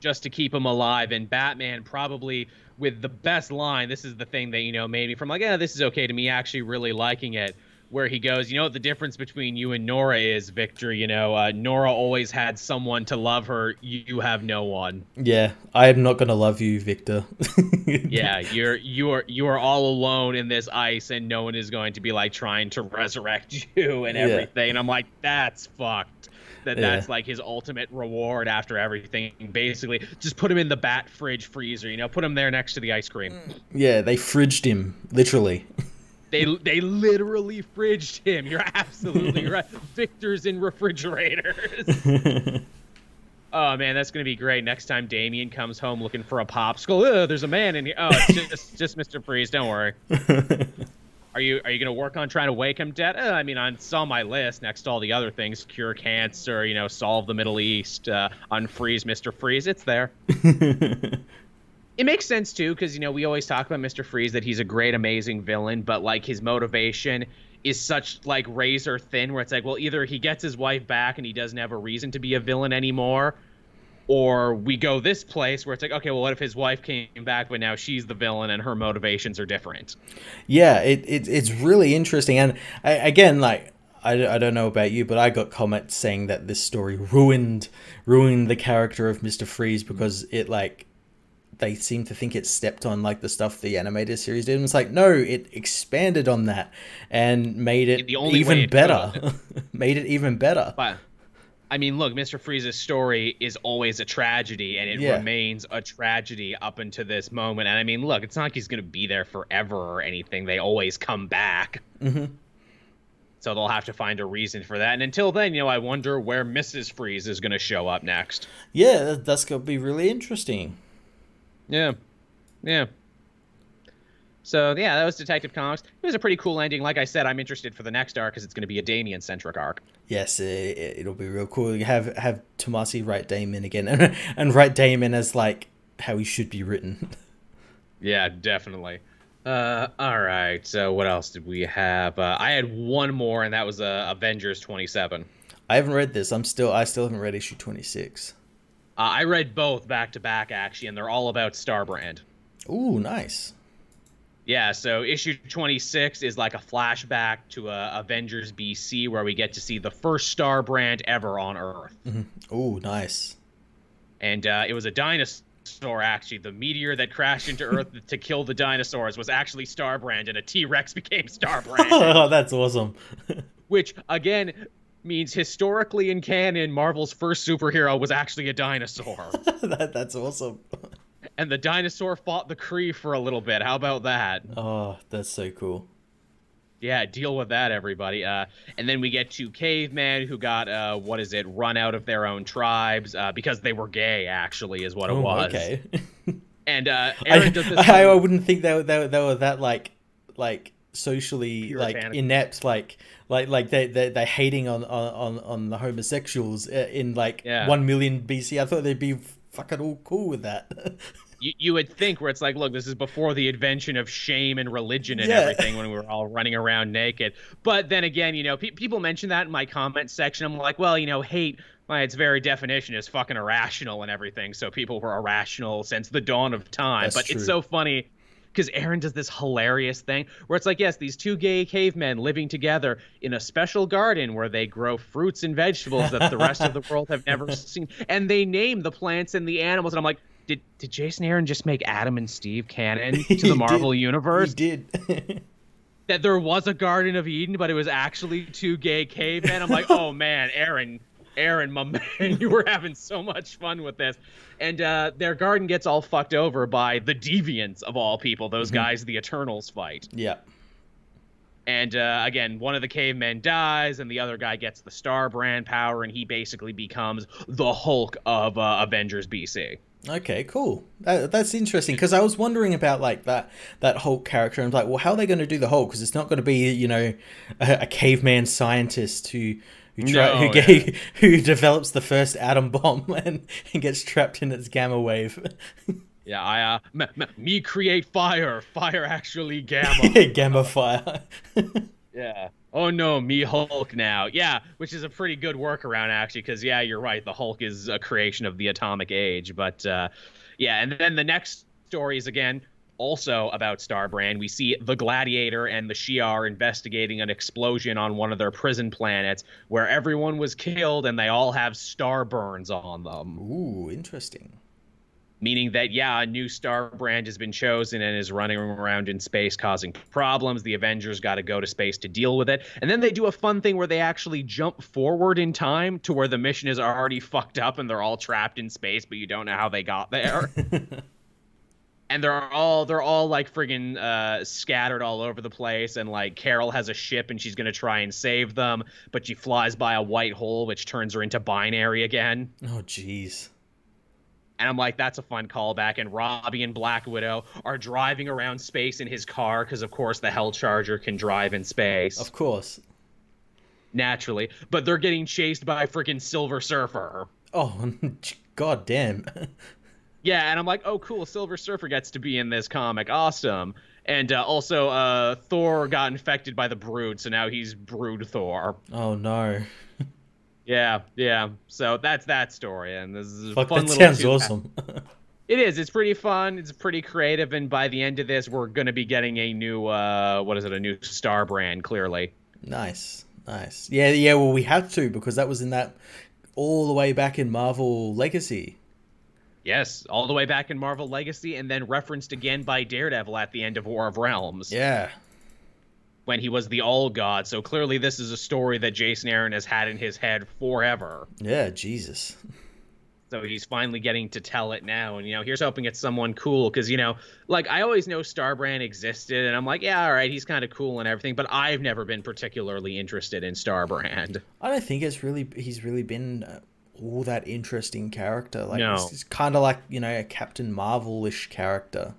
A: just to keep him alive. And Batman probably with the best line. This is the thing that you know made me from like, yeah, this is okay to me actually really liking it. Where he goes, you know what the difference between you and Nora is, Victor. You know, uh, Nora always had someone to love her. You, you have no one.
B: Yeah, I am not gonna love you, Victor.
A: Yeah, you're you are you are all alone in this ice, and no one is going to be like trying to resurrect you and
B: Yeah.
A: everything. And I'm like, that's fucked. That
B: Yeah.
A: that's like his ultimate reward after everything. Basically, just put him in the bat fridge freezer. You know, put him there next to the ice cream.
B: yeah, they fridged him literally.
A: They they literally fridged him. You're absolutely right. Victor's in refrigerators. Oh man, that's gonna be great. Next time Damian comes home looking for a popsicle, there's a man in here. Oh, it's just, just Mr. Freeze. Don't worry. Are you are you gonna work on trying to wake him dead? Uh, I mean, on it's on my list next to all the other things: cure cancer, you know, solve the Middle East, uh, unfreeze Mr. Freeze. It's there. It makes sense too, because you know we always talk about Mr. Freeze that he's a great, amazing villain, but like his motivation is such like razor thin, where it's like, well, either he gets his wife back and he doesn't have a reason to be a villain anymore, or we go this place where it's like, okay, well, what if his wife came back, but now she's the villain and her motivations are different?
B: Yeah, it, it it's really interesting, and I, again, like I, I don't know about you, but I got comments saying that this story ruined ruined the character of Mister Freeze because it like they seem to think it stepped on like the stuff the animated series did. And it's like, no, it expanded on that and made it even it better. made it even better.
A: But I mean, look, Mr. Freeze's story is always a tragedy, and it yeah. remains a tragedy up until this moment. And I mean, look, it's not like he's going to be there forever or anything. They always come back.
B: Mm-hmm.
A: So they'll have to find a reason for that. And until then, you know, I wonder where Mrs. Freeze is going to show up next.
B: Yeah, that's going to be really interesting.
A: Yeah. Yeah. So yeah, that was Detective Comics. It was a pretty cool ending. Like I said, I'm interested for the next arc because it's going to be a Damian centric arc.
B: Yes, it, will be real cool. Have have Tomasi write Damian again, and, and write Damian as like how he should be written.
A: Yeah, definitely. Uh, all right. So what else did we have? Uh, I had one more, and that was uh, Avengers 27.
B: I haven't read this. I'm still I still haven't read issue 26.
A: Uh, I read both back to back actually, and they're all about Starbrand.
B: Ooh, nice.
A: Yeah, so issue 26 is like a flashback to uh, Avengers BC where we get to see the first Starbrand ever on Earth.
B: Mm-hmm. Ooh, nice.
A: And uh, it was a dinosaur, actually. The meteor that crashed into Earth to kill the dinosaurs was actually Starbrand, and a T Rex became Starbrand.
B: oh, that's awesome.
A: Which, again, means historically in canon, Marvel's first superhero was actually a dinosaur.
B: that, that's awesome.
A: and the dinosaur fought the Kree for a little bit. How about that?
B: Oh, that's so cool.
A: Yeah, deal with that, everybody. Uh, and then we get to cavemen who got uh, what is it, run out of their own tribes uh, because they were gay. Actually, is what it oh, was. Okay. and uh, Aaron
B: I, does this. I, I wouldn't think they, they, they were that like like socially like inept like like like they they they hating on on on the homosexuals uh, in like yeah. 1 million BC I thought they'd be fucking all cool with that.
A: You, you would think where it's like look this is before the invention of shame and religion and yeah. everything when we were all running around naked. But then again you know pe- people mention that in my comment section. I'm like well you know hate by its very definition is fucking irrational and everything. So people were irrational since the dawn of time. That's but true. it's so funny because Aaron does this hilarious thing where it's like, yes, these two gay cavemen living together in a special garden where they grow fruits and vegetables that the rest of the world have never seen, and they name the plants and the animals. And I'm like, did did Jason Aaron just make Adam and Steve canon to the Marvel
B: did.
A: universe?
B: He did.
A: that there was a Garden of Eden, but it was actually two gay cavemen. I'm like, oh man, Aaron, Aaron, my man, you were having so much fun with this. And uh, their garden gets all fucked over by the deviants of all people, those mm-hmm. guys the Eternals fight.
B: Yeah.
A: And uh, again, one of the cavemen dies, and the other guy gets the Star Brand power, and he basically becomes the Hulk of uh, Avengers BC.
B: Okay, cool. That, that's interesting because I was wondering about like that that Hulk character. and was like, well, how are they going to do the Hulk? Because it's not going to be you know a, a caveman scientist who who, no, who, yeah. who develops the first atom bomb and, and gets trapped in its gamma wave.
A: yeah, I uh, m- m- me create fire. Fire actually gamma.
B: gamma fire.
A: yeah. Oh no, me Hulk now. Yeah, which is a pretty good workaround actually, because yeah, you're right. The Hulk is a creation of the atomic age, but uh, yeah, and then the next story is again also about Starbrand, we see the Gladiator and the Shi'ar investigating an explosion on one of their prison planets where everyone was killed and they all have star burns on them.
B: Ooh, interesting.
A: Meaning that, yeah, a new Starbrand has been chosen and is running around in space causing problems. The Avengers got to go to space to deal with it. And then they do a fun thing where they actually jump forward in time to where the mission is already fucked up and they're all trapped in space, but you don't know how they got there. and they're all they're all like friggin' uh, scattered all over the place and like carol has a ship and she's gonna try and save them but she flies by a white hole which turns her into binary again
B: Oh, jeez.
A: and i'm like that's a fun callback and robbie and black widow are driving around space in his car because of course the hell charger can drive in space
B: Of course.
A: naturally but they're getting chased by freaking silver surfer
B: Oh, god damn.
A: Yeah, and I'm like, oh, cool. Silver Surfer gets to be in this comic. Awesome. And uh, also, uh, Thor got infected by the Brood, so now he's Brood Thor.
B: Oh no.
A: Yeah, yeah. So that's that story, and this is a
B: Fuck,
A: fun
B: that
A: little.
B: sounds awesome.
A: It is. It's pretty fun. It's pretty creative, and by the end of this, we're gonna be getting a new, uh, what is it? A new Star brand, clearly.
B: nice. Nice. Yeah, yeah, well we had to because that was in that all the way back in Marvel Legacy.
A: Yes, all the way back in Marvel Legacy, and then referenced again by Daredevil at the end of War of Realms.
B: Yeah.
A: when he was the All God. So clearly, this is a story that Jason Aaron has had in his head forever.
B: Yeah, Jesus.
A: So he's finally getting to tell it now. And, you know, here's hoping it's someone cool. Because, you know, like I always know Starbrand existed. And I'm like, yeah, all right, he's kind of cool and everything. But I've never been particularly interested in Starbrand.
B: I don't think it's really he's really been uh, all that interesting character. Like
A: No.
B: it's, kind of like, you know, a Captain Marvel-ish character.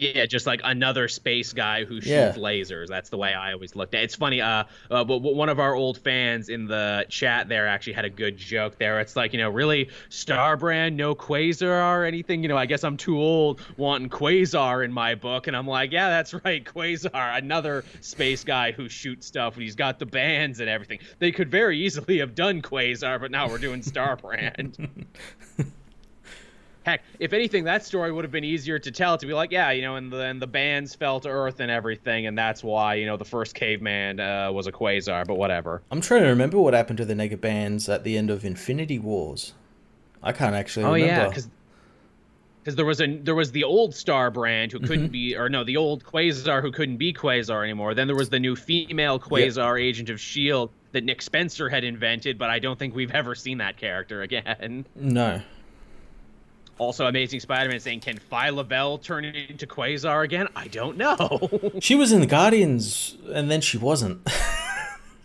A: Yeah, just like another space guy who shoots
B: Yeah.
A: lasers. That's the way I always looked at it. It's funny, uh, uh, but one of our old fans in the chat there actually had a good joke there. It's like, you know, really, Starbrand, no Quasar or anything? You know, I guess I'm too old wanting Quasar in my book. And I'm like, yeah, that's right, Quasar, another space guy who shoots stuff and he's got the bands and everything. They could very easily have done Quasar, but now we're doing Starbrand. Heck, if anything, that story would have been easier to tell. To be like, yeah, you know, and then the bands fell to Earth and everything, and that's why you know the first caveman uh, was a quasar. But whatever.
B: I'm trying to remember what happened to the Nega bands at the end of Infinity Wars. I can't actually
A: Oh
B: remember.
A: yeah, because because there was a there was the old Star brand who
B: Mm-hmm.
A: couldn't be, or no, the old Quasar who couldn't be Quasar anymore. Then there was the new female Quasar agent of Shield that Nick Spencer had invented, but I don't think we've ever seen that character again.
B: No.
A: Also, Amazing Spider-Man saying, "Can Phyla-Vell turn into Quasar again?" I don't know.
B: She was in the Guardians and then she wasn't.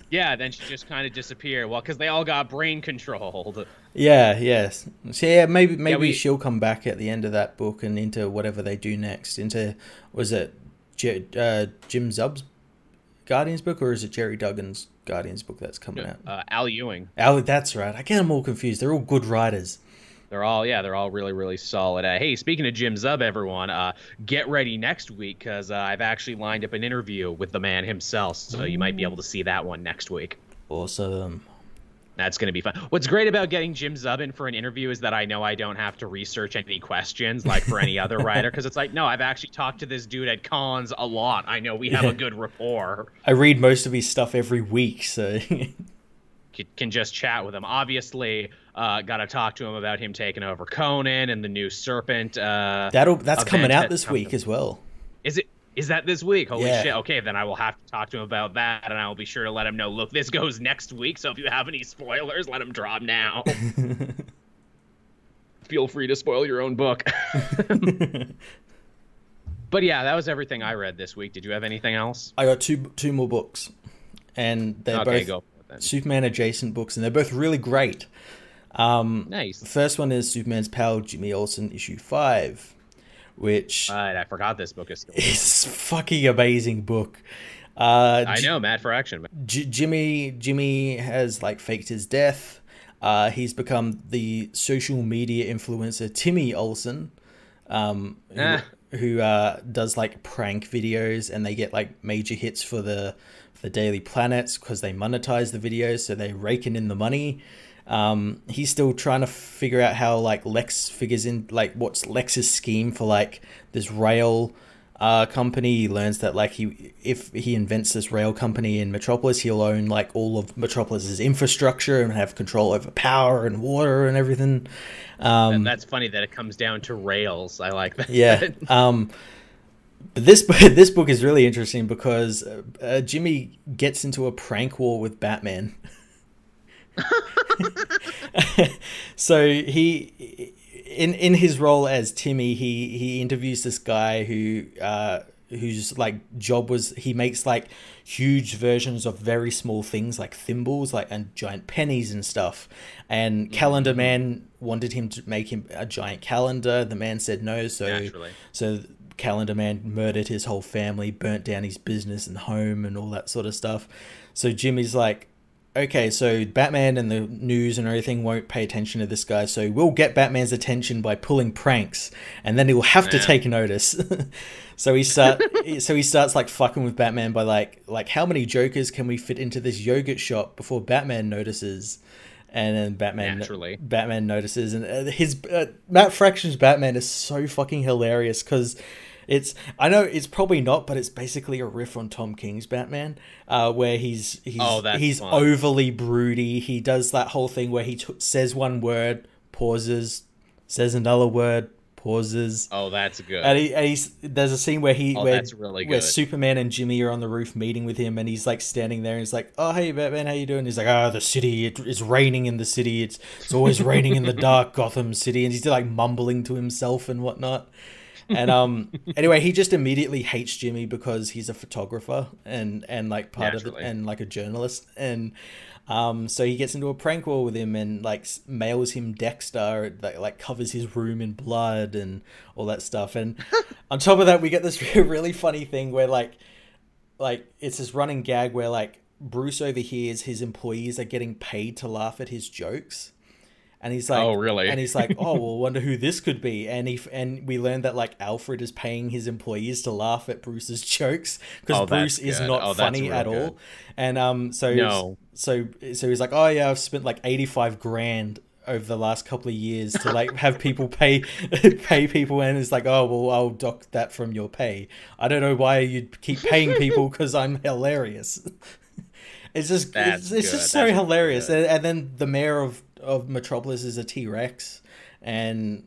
A: Yeah, then she just kind of disappeared. Well, because they all got brain controlled.
B: yeah, yes. So yeah, maybe maybe
A: we-
B: she'll come back at the end of that book and into whatever they do next. Into was it J- uh, Jim Zub's Guardians book or is it Gerry Duggan's Guardians book that's coming out?
A: Uh, Al Ewing.
B: Al, that's right. I get them all confused. They're all good writers.
A: They're all yeah, they're all really really solid. Uh, hey, speaking of Jim Zub, everyone, uh, get ready next week because uh, I've actually lined up an interview with the man himself, so you might be able to see that one next week.
B: Awesome.
A: That's going to be fun. What's great about getting Jim Zub in for an interview is that I know I don't have to research any questions like for any other writer because it's like, no, I've actually talked to this dude at cons a lot. I know we have
B: Yeah.
A: a good rapport.
B: I read most of his stuff every week, so
A: can just chat with him. Obviously, uh, got to talk to him about him taking over Conan and the new Serpent. Uh,
B: that'll that's coming out this
A: coming.
B: week as well.
A: Is it? Is that this week? Holy
B: Yeah.
A: shit! Okay, then I will have to talk to him about that, and I will be sure to let him know. Look, this goes next week, so if you have any spoilers, let him drop now. Feel free to spoil your own book. but yeah, that was everything I read this week. Did you have anything else?
B: I got two two more books, and they're
A: okay,
B: both
A: go for it then.
B: Superman adjacent books, and they're both really great. Um,
A: Nice.
B: first one is Superman's Pal Jimmy Olsen issue five, which
A: Uh, I forgot this book is.
B: Is fucking amazing book. Uh,
A: I
B: J-
A: know, Matt Fraction.
B: J- Jimmy Jimmy has like faked his death. Uh, he's become the social media influencer Timmy Olsen, um, who,
A: Ah.
B: who uh, does like prank videos, and they get like major hits for the for the Daily Planets because they monetize the videos, so they're raking in the money. Um, he's still trying to figure out how like Lex figures in, like what's Lex's scheme for like this rail uh, company. He learns that like he if he invents this rail company in Metropolis, he'll own like all of Metropolis's infrastructure and have control over power and water and everything. Um,
A: And that's funny that it comes down to rails. I like that.
B: yeah. Um, but this this book is really interesting because uh, Jimmy gets into a prank war with Batman. so he in in his role as Timmy, he he interviews this guy who uh, whose like job was he makes like huge versions of very small things like thimbles like and giant pennies and stuff and
A: Mm-hmm.
B: calendar man wanted him to make him a giant calendar the man said no so
A: Naturally.
B: so calendar man murdered his whole family burnt down his business and home and all that sort of stuff so jimmy's like okay, so Batman and the news and everything won't pay attention to this guy, so we'll get Batman's attention by pulling pranks, and then he'll have to take notice. so he start, so he starts like fucking with Batman by like, like how many Jokers can we fit into this yogurt shop before Batman notices? And then Batman,
A: Naturally.
B: Batman notices, and uh, his uh, Matt Fraction's Batman is so fucking hilarious because it's I know it's probably not, but it's basically a riff on Tom King's Batman, uh, where he's he's
A: Oh,
B: he's
A: fun.
B: overly broody. He does that whole thing where he t- says one word, pauses, says another word, pauses.
A: Oh, that's good.
B: And, he, and he's there's a scene where he
A: Oh,
B: where,
A: really
B: where. Superman and Jimmy are on the roof meeting with him, and he's like standing there, and he's like, "Oh, hey, Batman, how you doing?" He's like, "Oh, the city, it, it's raining in the city. It's it's always raining in the dark Gotham City," and he's like mumbling to himself and whatnot. And um, anyway, he just immediately hates Jimmy because he's a photographer and and like part of
A: Naturally.
B: it and like a journalist and. Um, so he gets into a prank war with him and like mails him Dexter that like covers his room in blood and all that stuff. And on top of that, we get this really funny thing where like, like it's this running gag where like Bruce overhears his employees are getting paid to laugh at his jokes. And he's like,
A: Oh, really?
B: And he's like, oh, well, wonder who this could be. And he and we learned that like Alfred is paying his employees to laugh at Bruce's jokes because
A: Oh,
B: Bruce is
A: good.
B: not
A: Oh,
B: funny at all. And um, so
A: No.
B: so so he's like, oh yeah, I've spent like eighty five grand over the last couple of years to like have people pay pay people, and it's like, oh well, I'll dock that from your pay. I don't know why you'd keep paying people because I'm hilarious. It's just
A: That's
B: it's, it's just so
A: That's
B: hilarious, and, and then the mayor of of Metropolis is a T Rex, and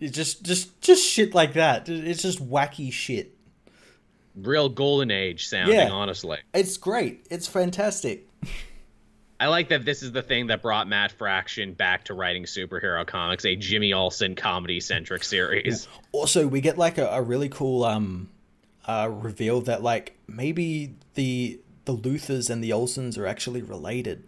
B: it's just just just shit like that. It's just wacky shit.
A: Real golden age sounding,
B: Yeah.
A: honestly.
B: It's great. It's fantastic.
A: I like that this is the thing that brought Matt Fraction back to writing superhero comics, a Jimmy Olsen comedy centric series.
B: Also, we get like a, a really cool um uh reveal that like maybe the the Luthors and the Olsens are actually related.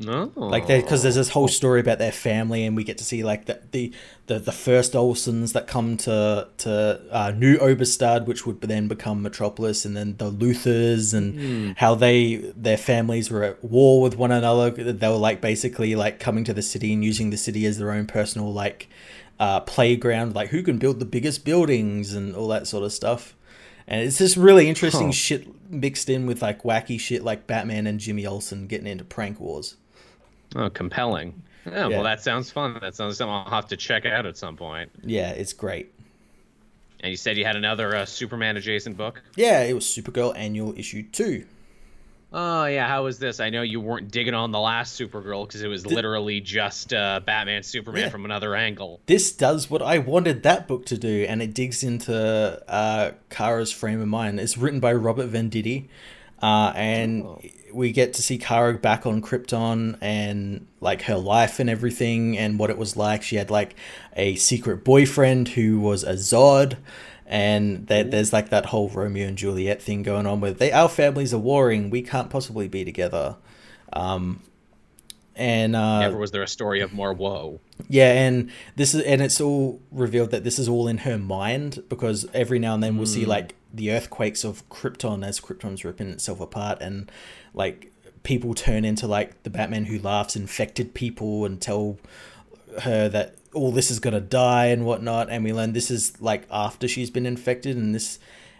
A: No.
B: like because there's this whole story about their family and we get to see like the the the, the first olsens that come to to uh, new oberstad which would then become metropolis and then the luthors and how they their families were at war with one another. They were like basically like coming to the city and using the city as their own personal like uh, playground. Like who can build the biggest buildings and all that sort of stuff. And it's just really interesting
A: Huh.
B: shit mixed in with like wacky shit like batman and jimmy olsen getting into prank wars
A: Oh, compelling. Yeah,
B: Yeah.
A: well, that sounds fun. That sounds something I'll have to check out at some point.
B: Yeah, it's great.
A: And you said you had another uh, Superman adjacent book?
B: Yeah, it was Supergirl Annual Issue 2.
A: Oh, yeah. How was this? I know you weren't digging on the last Supergirl because it was literally just uh, Batman Superman
B: Yeah.
A: from another angle.
B: This does what I wanted that book to do, and it digs into uh, Kara's frame of mind. It's written by Robert Venditti, uh, and
A: Oh.
B: We get to see Kara back on Krypton and like her life and everything, and what it was like. She had like a secret boyfriend who was a Zod. And there, there's like that whole Romeo and Juliet thing going on where they our families are warring. We can't possibly be together. Um, and uh,
A: Never was there a story of more woe.
B: yeah, and this is and it's all revealed that this is all in her mind because every now and then we'll see like the earthquakes of Krypton as Krypton's ripping itself apart and like people turn into like the Batman who laughs infected people and tell her that all this is gonna die and whatnot and we learn this is like after she's been infected and this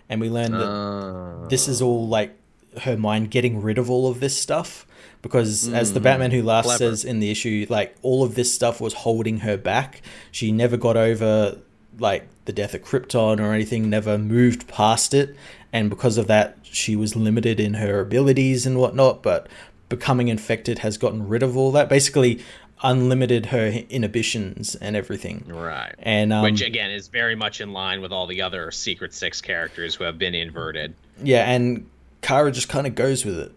B: and we learn that
A: Uh,
B: this is all like her mind getting rid of all of this stuff because as the batman who laughs
A: clever.
B: says in the issue like all of this stuff was holding her back she never got over like the death of krypton or anything never moved past it and because of that she was limited in her abilities and whatnot but becoming infected has gotten rid of all that basically unlimited her inhibitions and everything
A: right.
B: and um,
A: Which, again, is very much in line with all the other Secret Six characters who have been inverted.
B: yeah and kara just kind of goes with it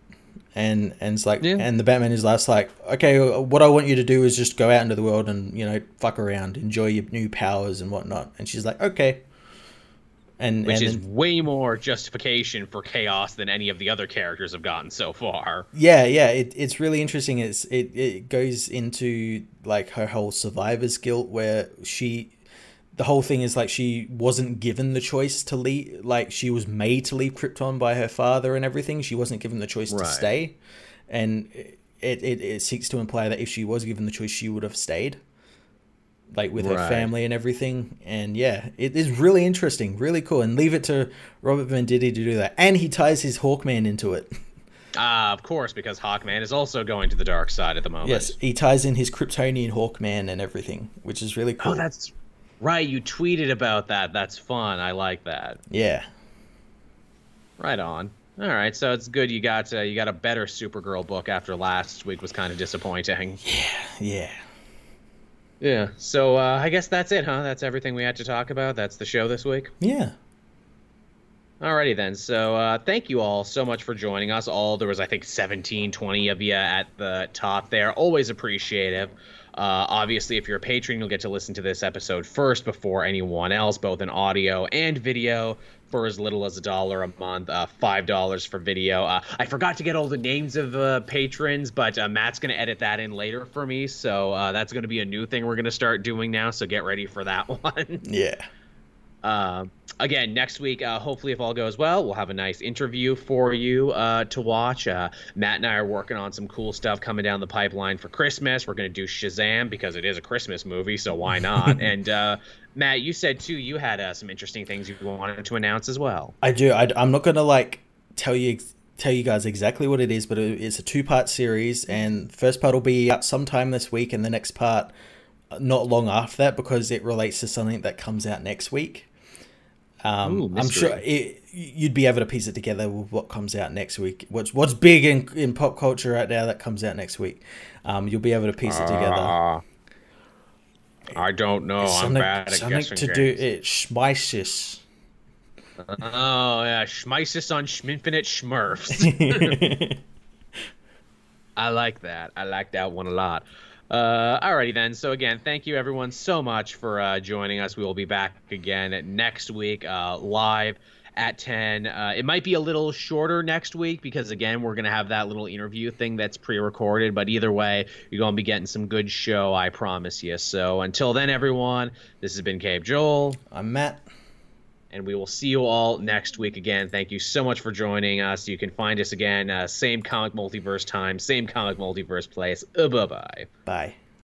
B: and and it's like
A: Yeah.
B: and the Batman is last like okay what I want you to do is just go out into the world and you know fuck around enjoy your new powers and whatnot and she's like okay and
A: which
B: and
A: is
B: then-
A: way more justification for chaos than any of the other characters have gotten so far.
B: yeah yeah it, it's really interesting it's it, it goes into like her whole survivor's guilt where she the whole thing is like she wasn't given the choice to leave like she was made to leave krypton by her father and everything. She wasn't given the choice to stay. And it, it, it seeks to imply that if she was given the choice she would have stayed like with her family and everything. And yeah it is really interesting really cool. And leave it to robert venditti to do that. And he ties his hawkman into it.
A: Ah, of course, because Hawkman is also going to the dark side at the moment.
B: Yes, he ties in his Kryptonian Hawkman and everything, which is really cool.
A: Oh, that's right. You tweeted about that. That's fun. I like that.
B: yeah,
A: Right on. All right, so it's good you got uh, you got a better Supergirl book after last week was kind of disappointing.
B: yeah.
A: Yeah. Yeah. So uh, I guess that's it, huh? That's everything we had to talk about. That's the show this week.
B: Yeah.
A: Alrighty then. So uh, thank you all so much for joining us. All there was I think 17, 20 of you at the top there. Always appreciative. Uh, obviously, if you're a patron, you'll get to listen to this episode first before anyone else, both in audio and video, for as little as a dollar a month. Uh, Five dollars for video. Uh, I forgot to get all the names of uh, patrons, but uh, Matt's gonna edit that in later for me. So uh, that's gonna be a new thing we're gonna start doing now. So get ready for that one.
B: Yeah.
A: Uh, again, next week, uh, hopefully, if all goes well, we'll have a nice interview for you uh, to watch. Uh, Matt and I are working on some cool stuff coming down the pipeline for Christmas. We're going to do Shazam because it is a Christmas movie, so why not? and uh, Matt, you said too you had uh, some interesting things you wanted to announce as well.
B: I do. I, am not gonna like tell you tell you guys exactly what it is, but it, it's a two part series, and first part will be out sometime this week, and the next part not long after that because it relates to something that comes out next week. Um,
A: Ooh,
B: I'm sure it, you'd be able to piece it together with what comes out next week. What's what's big in, in pop culture right now that comes out next week. Um, you'll be able to piece it together.
A: Uh, I don't know. I'm
B: something
A: bad at
B: something to do
A: games.
B: it schmeisis.
A: Oh yeah, Schmeisis on Schminfinite Schmurfs. I like that. I like that one a lot. Uh, alrighty then. So again, thank you everyone so much for uh, joining us. We will be back again next week, uh, live at 10. Uh, it might be a little shorter next week because again, we're gonna have that little interview thing that's pre-recorded. But either way, you're gonna be getting some good show, I promise you. So until then, everyone, this has been Caped Joel
B: I'm Matt.
A: And we will see you all next week again. Thank you so much for joining us. You can find us again, uh, same comic multiverse time, same comic multiverse place. Uh, bye bye.
B: Bye.